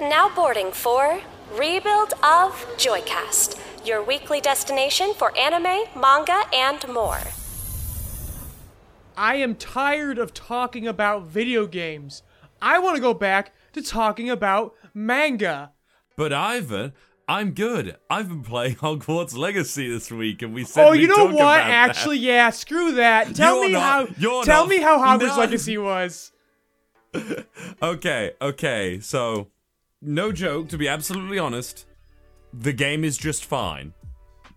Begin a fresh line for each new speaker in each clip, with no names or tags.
Now boarding for Rebuild of Joycast, your weekly destination for anime, manga, and more.
I am tired of talking about video games. I want to go back to talking about manga.
But Ivan, I'm good. I've been playing Hogwarts Legacy this week, and we said
Oh, you know
talk
what?
about that.
Actually, yeah, screw that. Tell
You're
me
not-
how.
you're
Tell
not-
me how Hogwarts
no.
Legacy was.
Okay, okay. So, no joke. To be absolutely honest, the game is just fine.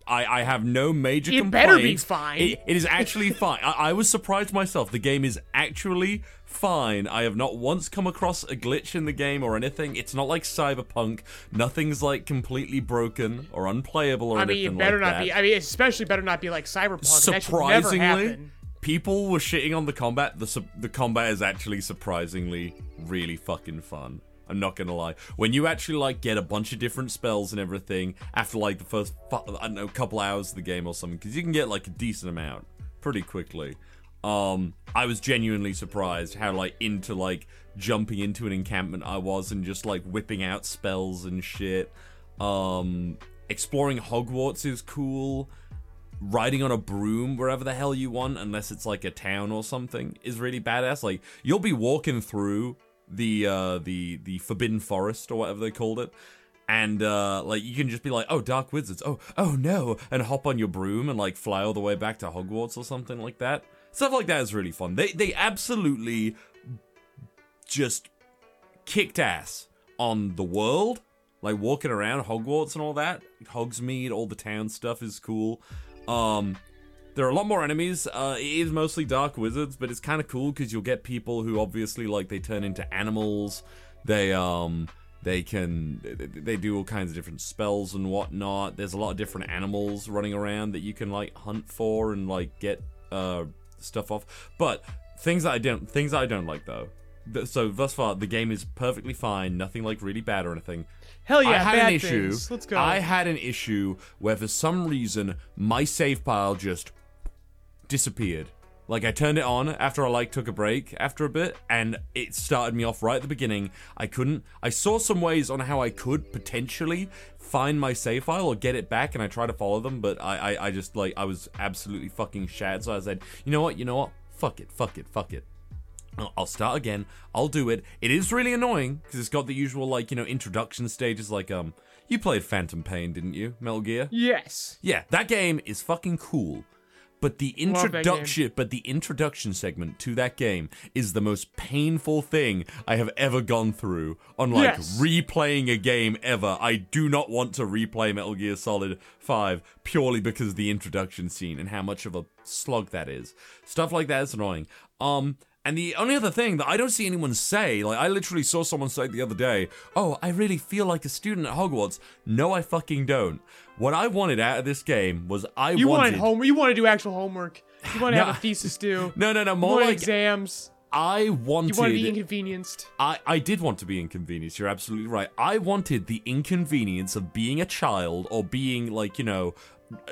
I, I have no major
It
complaints.
better be fine.
It- it is actually fine. I, I was surprised myself. The game is actually fine. I have not once come across a glitch in the game or anything. It's not like Cyberpunk. Nothing's like completely broken or unplayable or
I
anything
it better
like
not
that.
be. I mean, especially better not be like Cyberpunk. that should never
surprisingly,
happen.
people were shitting on the combat. The su- the combat is actually surprisingly really fucking fun. I'm not gonna lie. When you actually like get a bunch of different spells and everything after like the first I don't know couple hours of the game or something, because you can get like a decent amount pretty quickly. Um, I was genuinely surprised how like into like jumping into an encampment I was and just like whipping out spells and shit. Um, exploring Hogwarts is cool riding on a broom wherever the hell you want, unless it's like a town or something, is really badass. Like you'll be walking through the uh the the Forbidden Forest or whatever they called it. And uh like you can just be like, oh dark wizards, oh oh no, and hop on your broom and like fly all the way back to Hogwarts or something like that. Stuff like that is really fun. They they absolutely just kicked ass on the world, like walking around Hogwarts and all that. Hogsmeade, all the town stuff is cool. Um, there are a lot more enemies. Uh, it is mostly dark wizards, but it's kind of cool because you'll get people who obviously like they turn into animals. They um they can they- do all kinds of different spells and whatnot. There's a lot of different animals running around that you can like hunt for and like get uh stuff off. But things that I don't things that I don't like though. Th- So thus far, the game is perfectly fine. Nothing like really bad or anything.
Hell yeah,
I had
bad
an issue.
things. Let's go.
I had an issue where for some reason my save pile just disappeared. Like I turned it on after I like took a break after a bit, and it started me off right at the beginning. I couldn't. I saw some ways on how I could potentially find my save file or get it back, and I tried to follow them, but I, I, I just like I was absolutely fucking shattered. So I said, you know what, you know what, fuck it, fuck it, fuck it. I'll- I'll start again. I'll do it. It is really annoying because it's got the usual like you know introduction stages. Like um, you played Phantom Pain, didn't you? Metal Gear.
yes.
Yeah, that game is fucking cool. But the introduction, but the introduction segment to that game is the most painful thing I have ever gone through on like
Yes.
replaying a game ever. I do not want to replay Metal Gear Solid 5 purely because of the introduction scene and how much of a slug that is. Stuff like that is annoying. Um and the only other thing that I don't see anyone say, like I literally saw someone say the other day, "Oh, I really feel like a student at Hogwarts." No, I fucking don't. What I wanted out of this game was I
You
wanted
wanted home. You want to do actual homework. You want to
No.
have a thesis due.
No, no, no, more like
exams.
I wanted.
You want to be inconvenienced.
I, I did want to be inconvenienced. You're absolutely right. I wanted the inconvenience of being a child or being like you know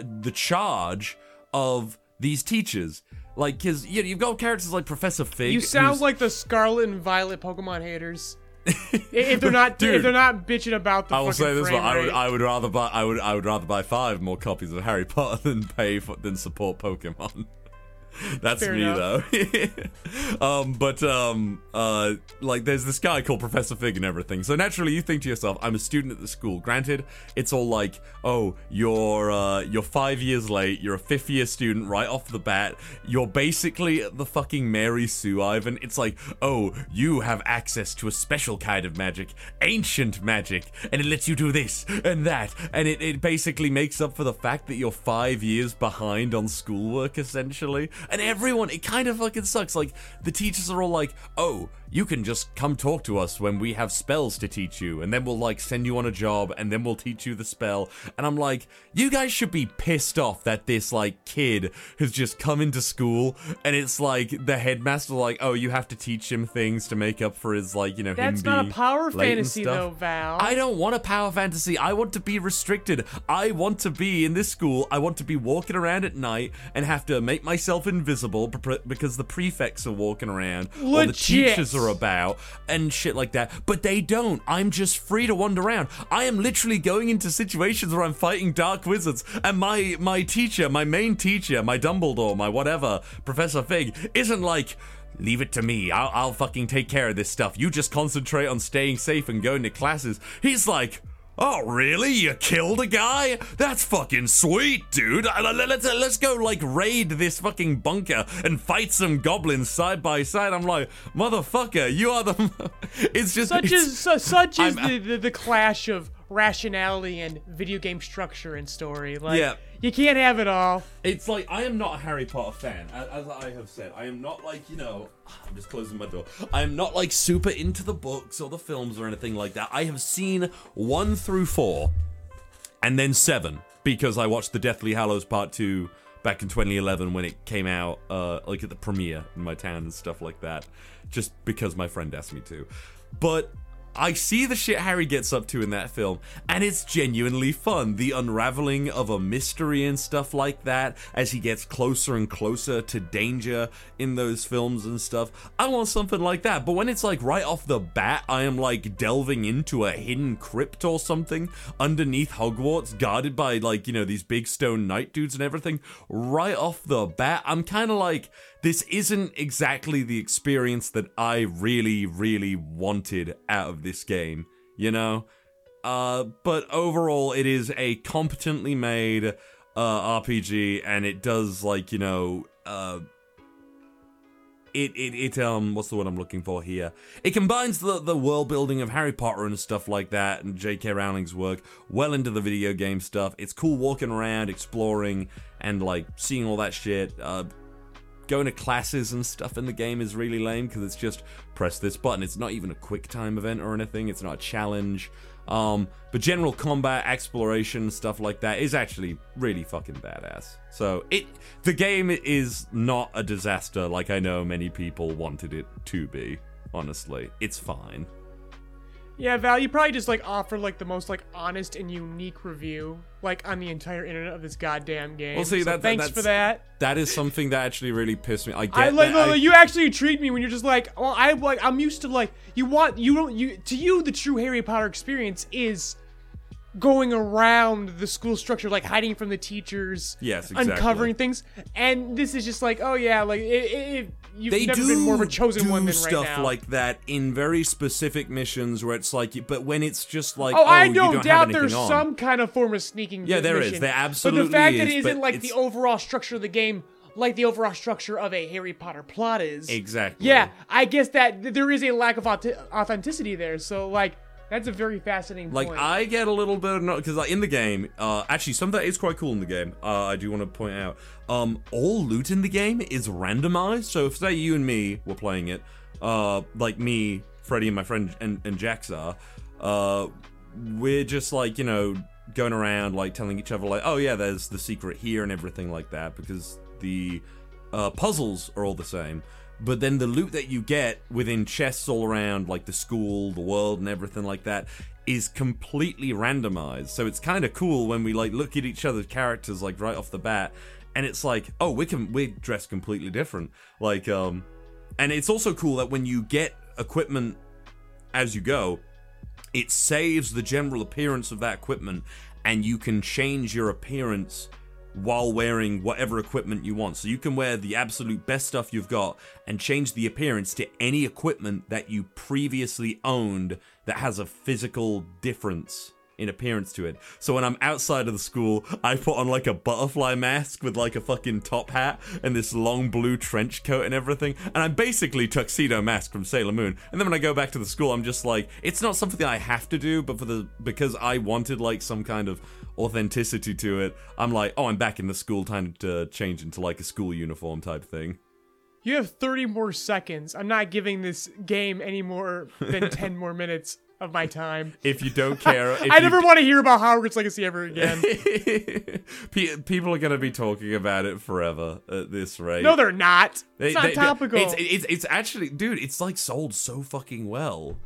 the charge of these teachers. Like, because you know, you've got characters like Professor Fig.
You sound like the Scarlet and Violet Pokemon haters. If they're not,
Dude,
if they're not bitching about the
I will say this: one, I would. I would rather buy, I would, I would rather buy five more copies of Harry Potter than pay for than support Pokemon. That's
Fair
me
enough.
though. um, but um, uh, like there's this guy called Professor Fig and everything. So naturally, you think to yourself, "I'm a student at the school." Granted, it's all like, "Oh, you're uh, you're five years late. You're a fifth year student right off the bat. You're basically the fucking Mary Sue Ivan." It's like, "Oh, you have access to a special kind of magic, ancient magic, and it lets you do this and that, and it, it basically makes up for the fact that you're five years behind on schoolwork, essentially." And everyone, it kind of fucking sucks. Like the teachers are all like, "Oh, you can just come talk to us when we have spells to teach you, and then we'll like send you on a job, and then we'll teach you the spell." And I'm like, "You guys should be pissed off that this like kid has just come into school, and it's like the headmaster like, oh, you have to teach him things to make up for his like you know
That's
him
not a power fantasy though, Val.
I don't want a power fantasy. I want to be restricted. I want to be in this school. I want to be walking around at night and have to make myself invisible because the prefects are walking around or the teachers are are about and shit like that. But they don't. I'm just free to wander around. I am literally going into situations where I'm fighting dark wizards, and my my teacher, my main teacher, my Dumbledore, my whatever, Professor Fig, isn't like. Leave it to me. I'll, I'll fucking take care of this stuff. You just concentrate on staying safe and going to classes. He's like, Oh, really? You killed a guy? That's fucking sweet, dude. Let's, let's go, like, raid this fucking bunker and fight some goblins side by side. I'm like, motherfucker, you are the. it's just.
Such
it's,
is su- such
I'm-
the, the the clash of rationality and video game structure and story. Like,
Yeah.
you can't have it all.
It's like I am not a Harry Potter fan, as I have said. I am not like you know. I'm just closing my door. I am not like super into the books or the films or anything like that. I have seen one through four, and then seven because I watched the Deathly Hallows Part Two back in 2011 when it came out, uh, like at the premiere in my town and stuff like that, just because my friend asked me to. But I see the shit Harry gets up to in that film, and it's genuinely fun. The unraveling of a mystery and stuff like that as he gets closer and closer to danger in those films and stuff. I want something like that, but when it's like right off the bat, I am like delving into a hidden crypt or something underneath Hogwarts, guarded by like, you know, these big stone knight dudes and everything, right off the bat, I'm kind of like, this isn't exactly the experience that I really, really wanted out of this game, you know? Uh, but overall, it is a competently made uh, RPG, and it does, like, you know, uh, it, it, it, um, what's the word I'm looking for here? It combines the, the world building of Harry Potter and stuff like that and J.K. Rowling's work well into the video game stuff. It's cool walking around, exploring, and, like, seeing all that shit. Uh, going to classes and stuff in the game is really lame because it's just press this button. It's not even a quick time event or anything. It's not a challenge. Um, but general combat, exploration, stuff like that is actually really fucking badass. So it, the game is not a disaster like I know many people wanted it to be. Honestly, it's fine.
Yeah, Val, you probably just like offer like the most like honest and unique review like on the entire internet of this goddamn game.
Well, see,
So
that-
thanks for that.
That is something that actually really pissed me. I get
I like
I-
you actually treat me when you're just like, well, I like I'm used to like you want you don't you to you the true Harry Potter experience is going around the school structure like hiding from the teachers
Yes, exactly.
uncovering things and this is just like oh yeah like it, it, it, you've
they
never
do
been more of a chosen
do
one than
stuff
right now
like that in very specific missions where it's like, but when it's just like,
Oh, I
oh,
you
don't
doubt there's
on.
some kind of form of sneaking.
Yeah, there is.
mission.
There
But the fact that
is,
it isn't like the overall structure of the game, like the overall structure of a Harry Potter plot is.
Exactly.
Yeah, I guess that there is a lack of auth- authenticity there. So like, that's a very fascinating
Like
point.
I get a little bit of no because like in the game, uh, actually something that is quite cool in the game. Uh, I do want to point out, um, all loot in the game is randomized. So if say you and me were playing it, uh, like me, Freddie, and my friend and, and Jax are, uh, we're just like you know going around like telling each other like, oh yeah, there's the secret here and everything like that because the uh, puzzles are all the same. But then the loot that you get within chests all around, like the school, the world, and everything like that, is completely randomized. So it's kind of cool when we like look at each other's characters like right off the bat, and it's like, oh, we can we're dressed completely different. Like, um, and it's also cool that when you get equipment as you go, it saves the general appearance of that equipment and you can change your appearance while wearing whatever equipment you want. So you can wear the absolute best stuff you've got and change the appearance to any equipment that you previously owned that has a physical difference in appearance to it. So when I'm outside of the school, I put on like a butterfly mask with like a fucking top hat and this long blue trench coat and everything, and I'm basically tuxedo mask from Sailor Moon. And then when I go back to the school, I'm just like, it's not something I have to do, but for the because I wanted like some kind of authenticity to it, I'm like, oh, I'm back in the school, time to change into like a school uniform type thing.
you have 30 more seconds. I'm not giving this game any more than 10 more minutes of my time.
If you don't care,
I never want to hear about Hogwarts Legacy ever again.
People are gonna be talking about it forever at this rate.
no, they're not.
They-
It's not
they-
topical.
It's, it's it's actually, dude. It's like sold so fucking well.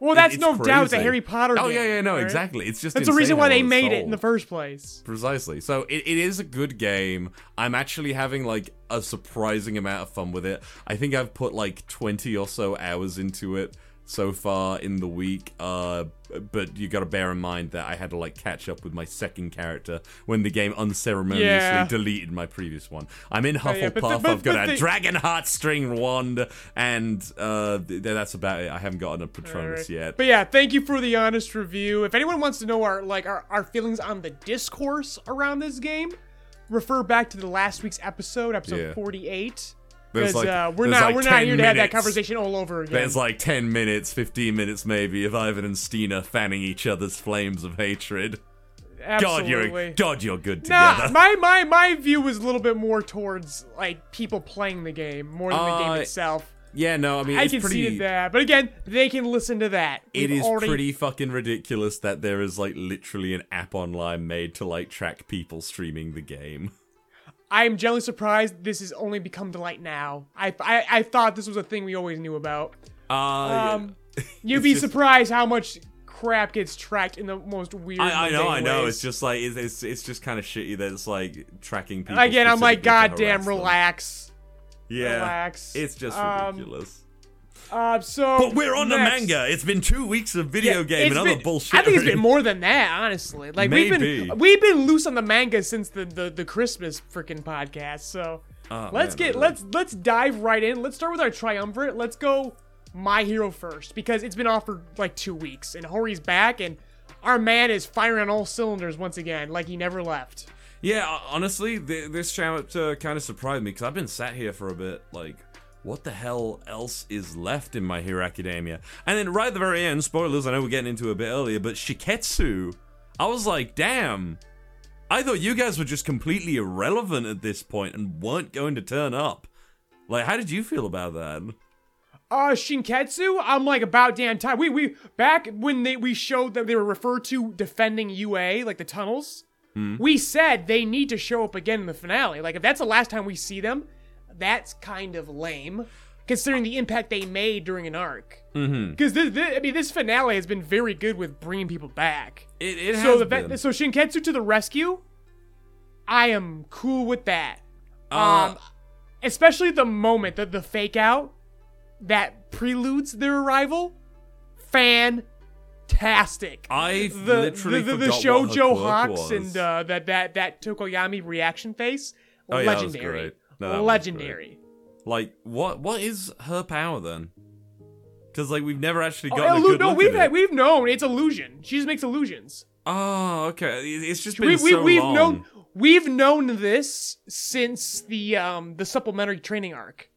Well, that's
it's
no doubt the
crazy.
Harry Potter.
Oh yeah,
game,
yeah, no,
right?
exactly. It's just
That's the reason why they made
it's
it in the first place.
Precisely. So it, it is a good game. I'm actually having like a surprising amount of fun with it. I think I've put like 20 or so hours into it so far in the week. Uh, but you got to bear in mind that I had to like catch up with my second character when the game unceremoniously
Yeah.
deleted my previous one. I'm in Hufflepuff.
yeah, but the- but-
I've got a
the-
dragon heartstring wand, and uh, th- that's about it. I haven't gotten a Patronus
Alright.
yet.
But yeah, thank you for the honest review. If anyone wants to know our like our, our feelings on the discourse around this game, refer back to the last week's episode, episode
Yeah.
48.
There's
Because
like-
uh, we're not
like
we're not
10
here to have that conversation all over again.
There's like 10 minutes, 15 minutes maybe of Ivan and Steena fanning each other's flames of hatred. God, you're God, you're good together.
Nah, my, my my view was a little bit more towards like people playing the game more than the
Uh,
game itself.
yeah, no, I mean
I
it's
conceded
pretty.
that, but again, they can listen to that.
It
We've
is
already-
pretty fucking ridiculous that there is like literally an app online made to like track people streaming the game.
I am generally surprised this has only become to light now. I, I I thought this was a thing we always knew about.
Uh,
Um, you'd be
just-
surprised how much crap gets tracked in the most weird.
I, I know, I know.
ways.
It's just like it's it's, it's just kind of shitty that it's like tracking people.
again. I'm like, goddamn, relax,
Yeah,
relax.
it's just
Um,
ridiculous.
Uh, so,
but we're on the manga. It's been two weeks of video
Yeah,
game and other
been-
bullshit.
I think it's been more than that, honestly. Like we've been we've been loose on the manga since the the, the Christmas freaking podcast. So
Oh,
let's
man,
get let's let's dive right in. Let's start with our triumvirate. Let's go My Hero first because it's been off for like two weeks and Hori's back and our man is firing on all cylinders once again, like he never left.
Yeah, honestly, th- this chapter kind of surprised me because I've been sat here for a bit, like, what the hell else is left in My Hero Academia? And then right at the very end, spoilers, I know we're getting into a bit earlier, but Shiketsu, I was like, damn. I thought you guys were just completely irrelevant at this point and weren't going to turn up. Like, how did you feel about that?
Uh, Shinketsu, I'm like about damn time. We we back when they we showed that they were referred to defending UA like the tunnels. We said they need to show up again in the finale. Like if that's the last time we see them, that's kind of lame, considering the impact they made during an arc.
Mm-hmm.
Because this, this, I mean, this finale has been very good with bringing people back.
It, it
So
has
the
been.
so Shinketsu to the rescue. I am cool with that.
Uh,
um, especially the moment that the fake out that preludes their arrival. Fantastic.
I
the
literally
the, the, the
forgot what her
Shoujo Hawks and uh, that that that Tokoyami reaction face.
Oh, yeah, that was
legendary.
great. No,
legendary.
Like, what? what is her power then? Because, like, we've never actually
Oh, illu-
good
no,
look
we've
at
had, we've known it's illusion. She just makes illusions.
Oh, okay. It's just been
we, we,
so
we've
long.
known we've known this since the um the supplementary training arc.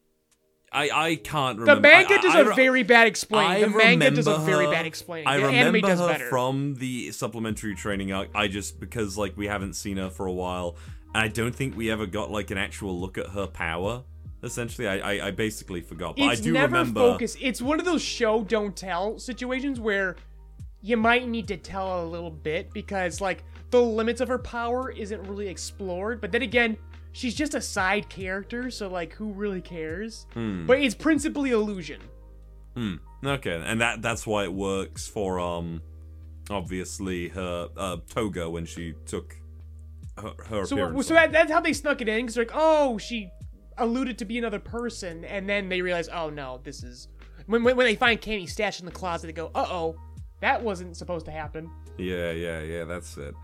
I, I can't remember.
The
manga
does
I
a very bad explaining.
I
the manga does a very
her-
bad explaining.
I
the
remember
anime does
her
better.
from the supplementary training arc. I just because like we haven't seen her for a while, I don't think we ever got like an actual look at her power. Essentially, I I, I basically forgot, but
it's
I do
never
remember.
focused. It's one of those show don't tell situations where you might need to tell a little bit because like the limits of her power isn't really explored. But then again, she's just a side character, so like who really cares?
Hmm.
But it's principally illusion.
Hmm. Okay, and that that's why it works for um, obviously her uh Toga when she took her, her
So,
appearance.
so that, that's how they snuck it in because they're like, oh, she alluded to be another person, and then they realize, oh no, this is when when, when they find Camie stashed in the closet, they go, uh oh, that wasn't supposed to happen.
Yeah, yeah, yeah, that's it.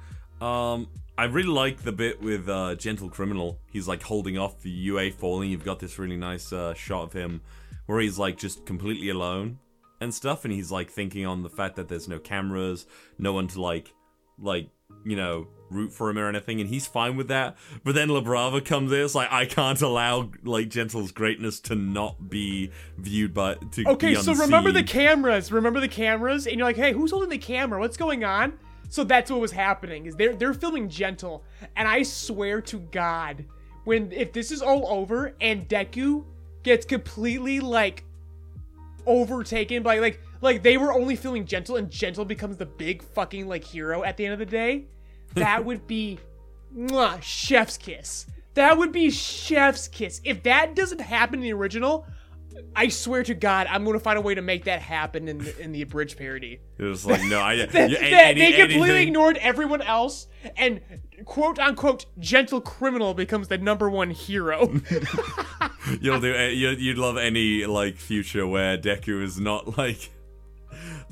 Um, I really like the bit with uh, Gentle Criminal. He's like holding off the UA falling. You've got this really nice uh, shot of him where he's like just completely alone and stuff, and he's like thinking on the fact that there's no cameras, no one to like, like you know, root for him or anything, and he's fine with that. But then La Brava comes in. It's like I can't allow like Gentle's greatness to not be viewed by to
Okay, so remember the cameras. Remember the cameras, and you're like, hey, who's holding the camera? What's going on? So that's what was happening. Is they're they're filming Gentle, and I swear to God, when if this is all over and Deku gets completely like overtaken by like like they were only filming Gentle, and Gentle becomes the big fucking like hero at the end of the day, that would be mwah, chef's kiss. That would be chef's kiss. If that doesn't happen in the original, I swear to God, I'm gonna find a way to make that happen in the, in the abridged parody.
It was like no, I.
They,
you-
they-
any-
they completely
anything-
ignored everyone else, and quote unquote gentle criminal becomes the number one hero.
You'll do. eh, You'd love any like future where Deku is not like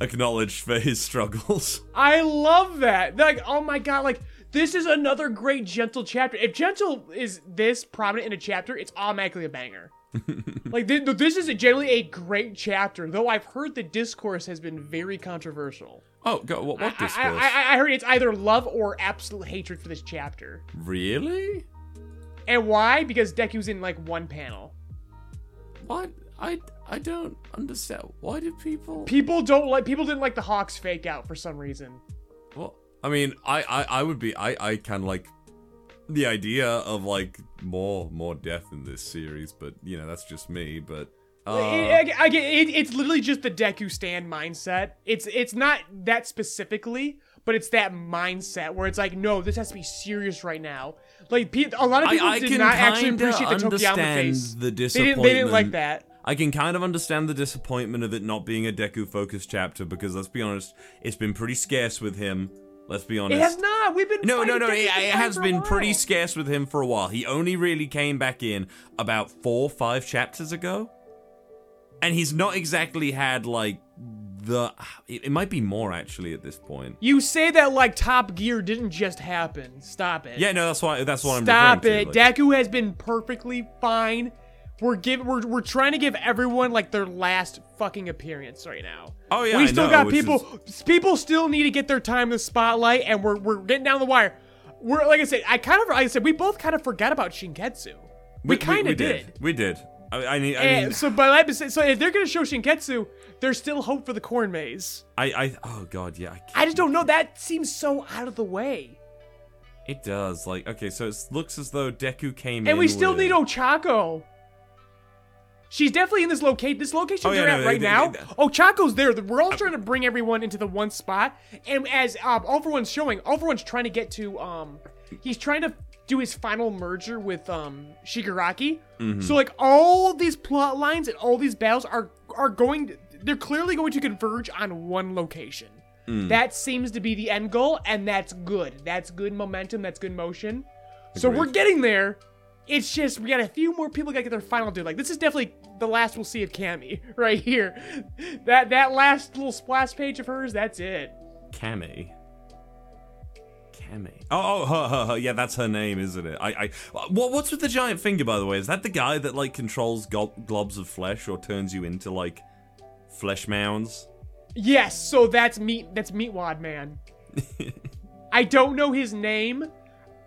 acknowledged for his struggles.
I love that. Like, oh my god, like this is another great gentle chapter. If gentle is this prominent in a chapter, it's automatically a banger. like th- th- this is generally a great chapter, though I've heard the discourse has been very controversial.
Oh, God, what, what discourse?
I, I, I heard it's either love or absolute hatred for this chapter.
really?
And why? Because Deku's in like one panel.
What? I I don't understand. Why do people?
People don't like people didn't like the Hawks fake out for some reason.
Well, I mean, I, I, I would be, I, I kind of like the idea of like more, more death in this series, but you know, that's just me. But uh,
It- I, I it, it's literally just the Deku stand mindset. It's it's not that specifically, but it's that mindset where it's like, no, this has to be serious right now. Like a lot of people
I
did
can
not actually appreciate the
Tokoyami
face.
the
They didn't, they didn't like that.
I can kind of understand the disappointment of it not being a Deku focused chapter because let's be honest, it's been pretty scarce with him. Let's be honest.
It has not. We've been
No, no, no. It, it has been pretty scarce with him for a while. He only really came back in about four, five chapters ago, and he's not exactly had like the. It, it might be more actually at this point.
You say that like Top Gear didn't just happen. Stop it.
Yeah, no, that's why. That's what I'm.
Stop it.
to, like-
Deku has been perfectly fine. We're give we're, we're trying to give everyone like their last fucking appearance right now.
Oh, yeah,
we
I
still
know,
got people. People still need to get their time in the spotlight, and we're we're getting down the wire. We're like I said, I kind of like I said we both kind of forgot about Shinketsu. We, kind of did.
We did. I, I mean, I
And
mean,
so, by like, so if they're gonna show Shinketsu, there's still hope for the corn maze.
I, I, oh god, yeah. I,
I just don't know. That seems so out of the way.
it does. Like, okay, so it looks as though Deku came in.
And we still
with-
need Ochako. She's definitely in this location. This location
Oh,
they're at right
they-
now.
they- they-
Ochako's there. We're all trying to bring everyone into the one spot. And as um, All for One's showing, All for One's trying to get to um, he's trying to do his final merger with um Shigaraki.
Mm-hmm.
So like all these plot lines and all these battles are are going. To, they're clearly going to converge on one location.
Mm.
That seems to be the end goal, and that's good. That's good momentum. That's good motion. So we're getting there. It's just we got a few more people gotta get their final dude. Like this is definitely the last we'll see of Camie right here. That that last little splash page of hers, that's it.
Kami. Kami. Oh, oh, her, her, her. Yeah, that's her name, isn't it? I, I. What, what's with the giant finger, by the way? Is that the guy that like controls go- globs of flesh or turns you into like flesh mounds?
Yes, so that's meat that's Meatwad Man. I don't know his name,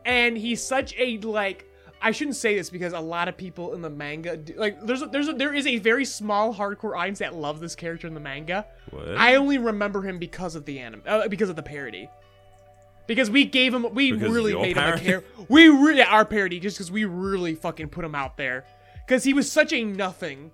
and he's such a like I shouldn't say this because a lot of people in the manga do- like there's a, there's a, there is a very small hardcore audience that love this character in the manga.
What?
I only remember him because of the anime, uh, because of the parody. Because we gave him, we
Because
really made him a
parody?
character. We really our parody, just because we really fucking put him out there, because he was such a nothing.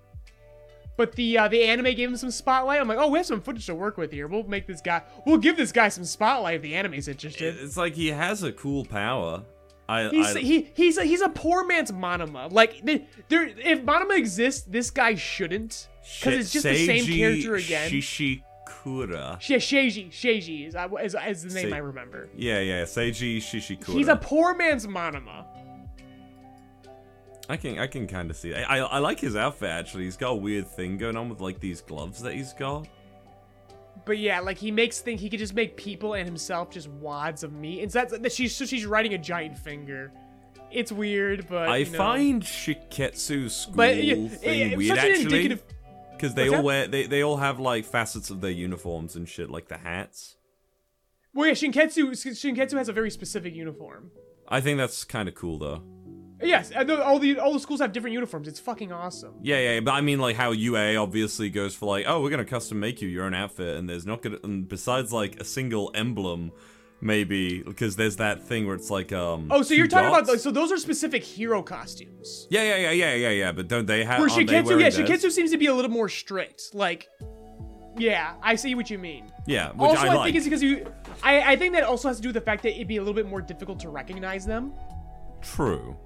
But the uh, the anime gave him some spotlight. I'm like, oh, we have some footage to work with here. We'll make this guy. We'll give this guy some spotlight if the anime's interested.
It's like he has a cool power. I,
He's
I
he he's a, he's a poor man's Monoma. Like there, there if Monoma exists, this guy shouldn't, because it's just the same character again.
Shishikura.
Yeah, Sheiji. Sheiji is, uh, is, is the name
Se-
I remember.
Yeah, yeah, Seiji Shishikura.
He's a poor man's Monoma.
I can I can kind of see. I, I I like his outfit actually. He's got a weird thing going on with like these gloves that he's got.
But yeah, like he makes think he could just make people and himself just wads of meat. And so that's that she's so she's writing a giant finger. It's weird, but
I
you know.
find Shiketsu's school
But, yeah,
thing
it-
weird actually. Because they all
that?
wear they, they all have like facets of their uniforms and shit, like the hats.
Well, yeah, Shinketsu Shinketsu has a very specific uniform.
I think that's kind of cool though.
Yes, and the- all the all the schools have different uniforms. It's fucking awesome.
Yeah, yeah, but I mean like how UA obviously goes for like, oh, we're gonna custom make you your own outfit, and there's not gonna, and besides like a single emblem, maybe because there's that thing where it's like, um.
Oh, so you're talking about like so those are specific hero costumes.
Yeah, yeah, yeah, yeah, yeah, yeah. But don't they have?
Where Shiketsu, yeah,
theirs?
Shiketsu seems to be a little more strict. Like, yeah, I see what you mean.
Yeah, which
also,
I
I,
like.
think it's because you. I, I think that also has to do with the fact that it'd be a little bit more difficult to recognize them,
True.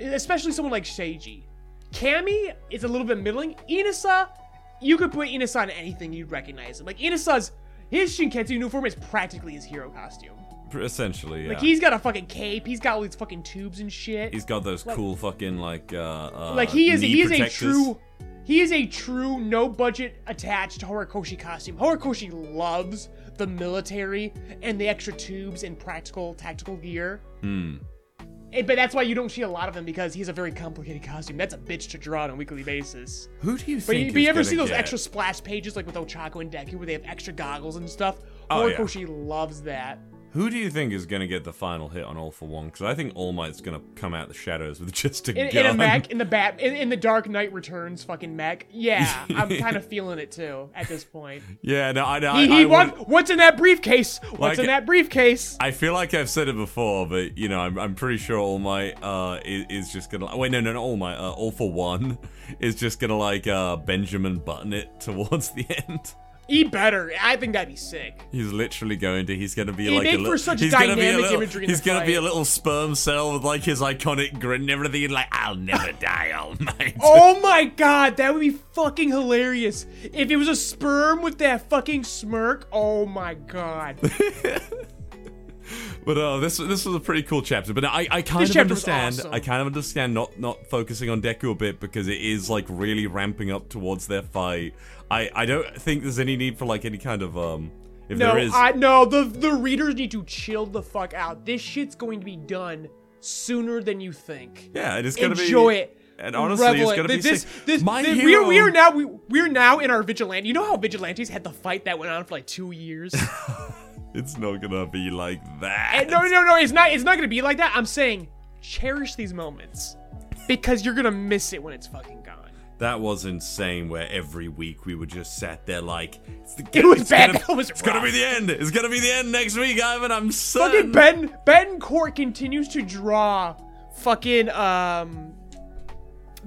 Especially someone like Seiji. Camie is a little bit middling. Inasa, you could put Inasa on anything you'd recognize him. Like Inasa's his Shinketsu uniform is practically his hero costume.
Essentially, yeah.
Like he's got a fucking cape. He's got all these fucking tubes and shit.
He's got those cool fucking like uh, uh
like he is he is a true he is a true no budget attached Horikoshi costume. Horikoshi loves the military and the extra tubes and practical tactical gear.
Hmm.
But that's why you don't see a lot of him because he's a very complicated costume. That's a bitch to draw on a weekly basis.
Who do you
But
think?
you, but you ever see those
get-
extra splash pages like with Ochako and Deku where they have extra goggles and stuff?
Oh, yeah.
Horikoshi loves that.
Who do you think is gonna get the final hit on All for One? Because I think All Might's gonna come out the shadows with just a
In,
gun.
in a mech, in the bat, in, in the Dark Knight Returns fucking mech. Yeah, I'm kind of feeling it too at this point.
Yeah, no, I know.
He, he
I, would-
what's in that briefcase? What's
Like-
in that briefcase?
I feel like I've said it before, but you know, I'm, I'm pretty sure All Might uh, is, is just gonna. Wait, no, no, no, All Might. Uh, All for One is just gonna like uh, Benjamin button it towards the end.
He better. I think that'd be sick.
He's literally going to. He's gonna be
He'd
like a little.
such
he's gonna be a little. He's gonna be a little sperm cell with like his iconic grin and everything. Like I'll never die, All Might.
Oh my god, that would be fucking hilarious. If it was a sperm with that fucking smirk, oh my god.
But uh, this this was a pretty cool chapter. But I, I kind
This
of understand.
awesome.
I kind of understand not not focusing on Deku a bit because it is like really ramping up towards their fight. I I don't think there's any need for like any kind of um. If
No,
there is,
I no, the the readers need to chill the fuck out. This shit's going to be done sooner than you think.
yeah, it is gonna be
Enjoy it.
And honestly,
Revel
it's gonna be
this,
sick.
this,
My
this-
hero.
we, are, we are now we, we are now in our vigilante. You know how vigilantes had the fight that went on for like two years.
It's not gonna be like that.
And no, no, no, it's not. It's not gonna be like that. I'm saying, cherish these moments because you're gonna miss it when it's fucking.
That was insane. Where every week we were just sat there like, it's, the,
It was
it's
bad.
Gonna,
was
it's gonna be the end. It's gonna be the end next week, Ivan. I'm so.
Fucking
certain.
Ben Betancourt continues to draw fucking um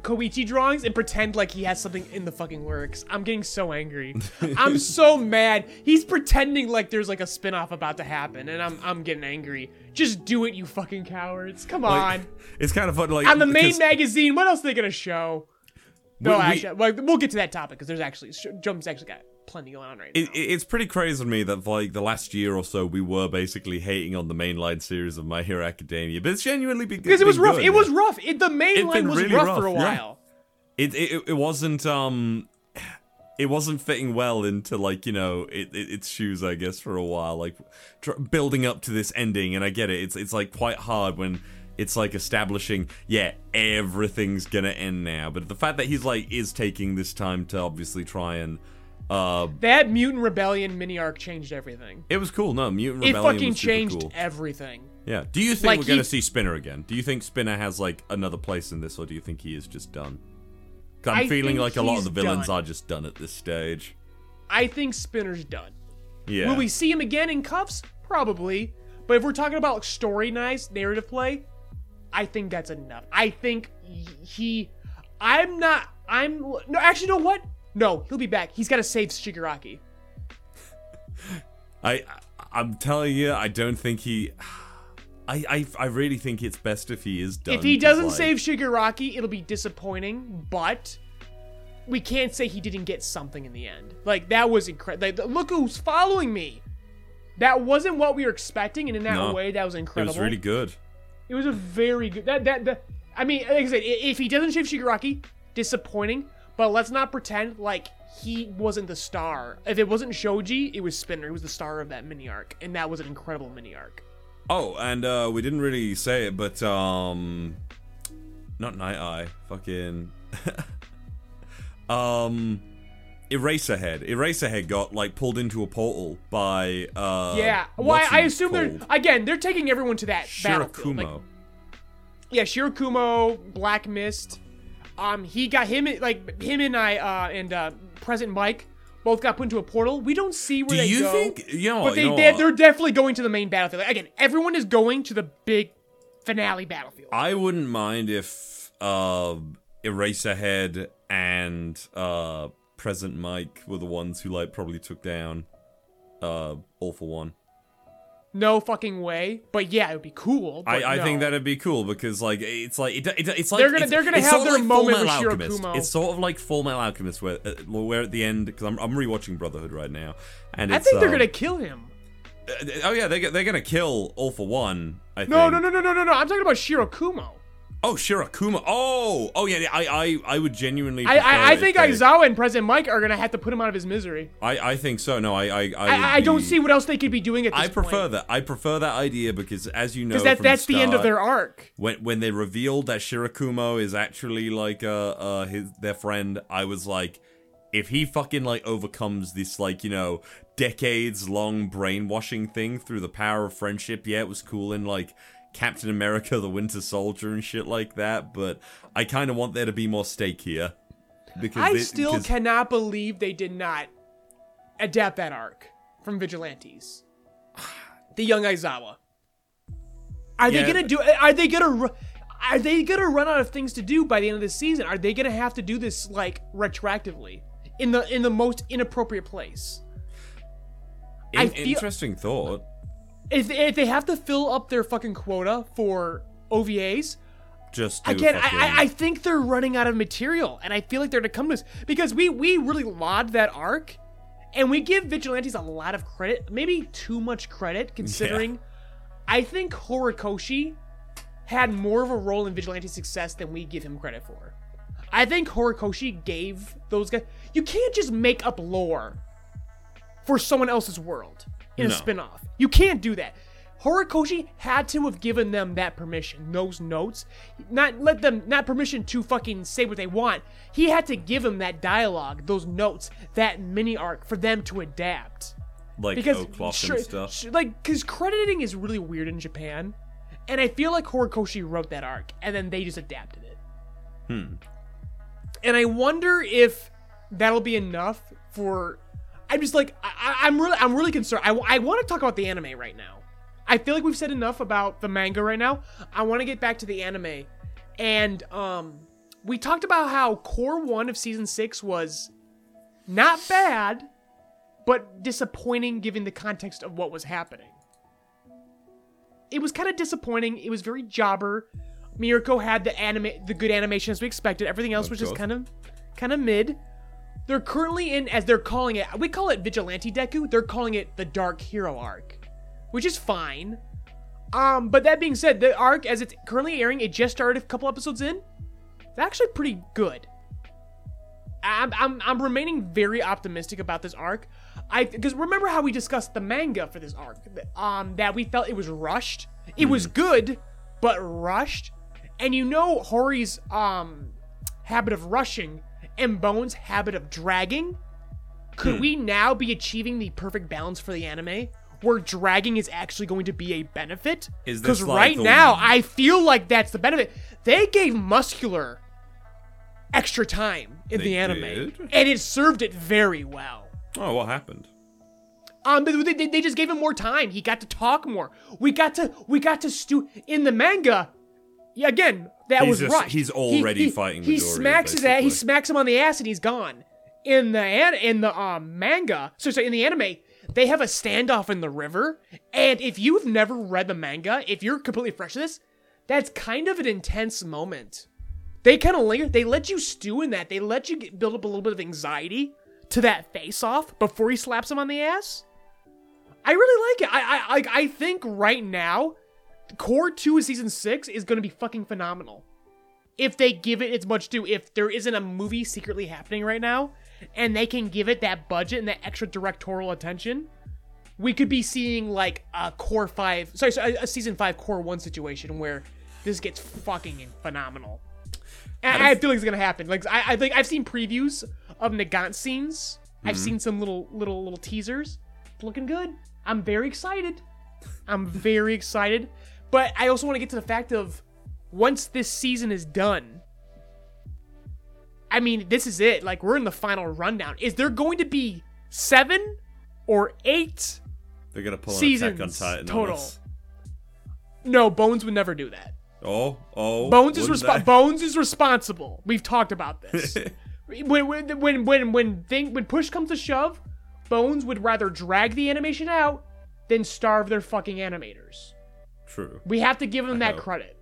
Koichi drawings and pretend like he has something in the fucking works. I'm getting so angry. I'm so mad. He's pretending like there's like a spin-off about to happen and I'm I'm getting angry. Just do it, you fucking cowards. Come
Like,
on.
It's kind of fun. Like
On the main magazine, what else are they gonna show? No,
We- we-
actually, like, we'll get to that topic because there's actually Jump's actually got plenty going on right
It,
now.
it's pretty crazy to me that like the last year or so we were basically hating on the mainline series of My Hero Academia, but it's genuinely be-
because it was rough.
good.
It was rough. It, the main
It's
line
been
was
really
rough, for a
rough, yeah.
while.
It, it it wasn't um it wasn't fitting well into like you know it, it its shoes I guess for a while like tr- building up to this ending and I get it it's it's like quite hard when it's like establishing yeah everything's gonna end now but the fact that he's like is taking this time to obviously try and uh
That mutant rebellion mini arc changed everything.
it was cool no mutant Rebellion. It fucking
changed
cool.
everything.
Yeah. Do you think
Like,
we're going to see Spinner again? Do you think Spinner has like another place in this, or do you think he is just done? I'm
I
feeling like a lot of the villains
done.
are just done at this stage.
I think Spinner's done.
Yeah.
Will we see him again in cuffs? Probably. But if we're talking about like, story nice narrative play, I think that's enough. I think he. I'm not. I'm no. Actually, you know what? No, he'll be back. He's got to save Shigaraki.
I I'm telling you, I don't think he. I, I, I really think it's best if he is done.
if he doesn't
like-
save Shigaraki, it'll be disappointing. But we can't say he didn't get something in the end. Like that was incredible. Like, look who's following me. That wasn't what we were expecting, and in that
No.
way, that was incredible.
it was really good.
It was a very good. That that, that I mean, like I said, if he doesn't shave Shigaraki, disappointing. But let's not pretend like he wasn't the star. If it wasn't Shoji, it was Spinner. He was the star of that mini arc, and that was an incredible mini arc.
Oh, and uh, we didn't really say it, but um, not Night Eye, fucking, um, Eraserhead. Eraserhead got like pulled into a portal by uh.
yeah. Well,
what's
I, assume they're again they're taking everyone to that battlefield. Like,
Shirakumo.
yeah, Shirakumo, Black Mist. Um, he got him like him and I uh and uh Present Mike both got put into a portal. We don't see where
Do
they
you
go.
think? You know
But they,
you know
they
what?
they're definitely going to the main battlefield. Again, everyone is going to the big finale battlefield.
I wouldn't mind if uh, Eraserhead and uh, Present Mike were the ones who like probably took down uh, All for One.
No fucking way. But yeah, it would be cool.
I, I think that'd be cool because like it's like it, it, it's like
They're gonna- they're gonna have
sort of
their
like
moment with
Alchemist.
Shirakumo.
It's sort of like Full Metal Alchemist where uh, where at the end because I'm I'm rewatching Brotherhood right now and
I think they're
um,
gonna kill him.
uh, oh yeah they they're gonna kill All for One. I
No,
think.
no, no, no, no, no, no. I'm talking about Shirakumo.
Oh Shirakuma. Oh oh yeah. I I I would genuinely.
I, I, I think Aizawa and Present Mike are gonna have to put him out of his misery.
I I think so. No, I I I,
I, I don't
be-
see what else they could be doing at this
I prefer
point.
that. I prefer that idea because, as you know,
Because that, that's the end of their arc.
when when they revealed that Shirakumo is actually like uh uh his their friend, I was like, if he fucking like overcomes this like you know decades long brainwashing thing through the power of friendship, yeah, it was cool and like Captain America: The Winter Soldier and shit like that. But I kind of want there to be more stake here because
I
they-
still
'cause-
cannot believe they did not adapt that arc from Vigilantes. The young Aizawa. Are
Yeah.
they gonna do? Are they gonna? Are they gonna run out of things to do by the end of the season? Are they gonna have to do this like retroactively in the in the most inappropriate place?
In-
feel-
interesting thought.
If if they have to fill up their fucking quota for OVAs,
Just
Again,
fucking-
I, I, think they're running out of material, and I feel like they're to come to us because we we really laud that arc, and we give Vigilantes a lot of credit, maybe too much credit considering. I think Horikoshi had more of a role in Vigilante's success than we give him credit for. I think Horikoshi gave those guys. You can't just make up lore for someone else's world in a
No.
spin-off. You can't do that. Horikoshi had to have given them that permission, those notes. Not let them not permission to fucking say what they want. He had to give them that dialogue, those notes, that mini arc for them to adapt.
like
Because sure-
and stuff.
like cuz crediting is really weird in Japan. And I feel like Horikoshi wrote that arc and then they just adapted it.
Hmm.
And I wonder if that'll be enough for. I'm just like I, I'm really I'm really concerned. I, I want to talk about the anime right now. I feel like we've said enough about the manga right now. I want to get back to the anime, and um, we talked about how core one of season six was not bad, but disappointing given the context of what was happening. It was kind of disappointing. It was very jobber. Mirko had the anime, the good animation as we expected. Everything else was just kind of, kind of mid. They're currently in, as they're calling it, we call it Vigilante Deku. They're calling it the Dark Hero arc, which is fine. Um, but that being said, the arc as it's currently airing, it just started a couple episodes in. It's actually pretty good. I'm, I'm, I'm remaining very optimistic about this arc. I because remember how we discussed the manga for this arc, um, that we felt it was rushed. It was good, but rushed. And you know Hori's um habit of rushing and Bones' habit of dragging. Could we now be achieving the perfect balance for the anime? Where dragging is actually going to be a benefit?
Is this
Because
like
right
the-
now, I feel like that's the benefit. They gave muscular extra time in
They
the anime,
did?
and it served it very well.
Oh, what happened?
Um, they, they- they just gave him more time. He got to talk more. We got to we got to stew in the manga. Yeah, again, that
He's
was
just-
rushed.
he's already
he,
fighting
He
Midoriya,
smacks his ass. He smacks him on the ass, and he's gone. In the in the um manga, so so in the anime, they have a standoff in the river. And if you've never read the manga, if you're completely fresh to this, that's kind of an intense moment. They kind of linger. They let you stew in that. They let you get, build up a little bit of anxiety to that face off before he slaps him on the ass. I really like it. I I I think right now, core two of season six is going to be fucking phenomenal. If they give it its much due, if there isn't a movie secretly happening right now, and they can give it that budget and that extra directorial attention, we could be seeing like a core five, sorry, sorry a season five core one situation where this gets fucking phenomenal. And I, feel like it's gonna happen. Like I, I think I've seen previews of Nagant scenes. I've mm-hmm. seen some little little little teasers. It's looking good. I'm very excited. I'm very excited. But I also want to get to the fact of once this season is done. I mean, this is it. Like we're in the final rundown. Is there going to be seven or eight?
They're gonna pull an
Seasons
attack on Titan
total. No, Bones would never do that.
Oh, oh.
Bones is
they?
Bones is responsible. We've talked about this. when when when when when thing when push comes to shove, Bones would rather drag the animation out than starve their fucking animators.
True.
We have to give them that
hope.
credit.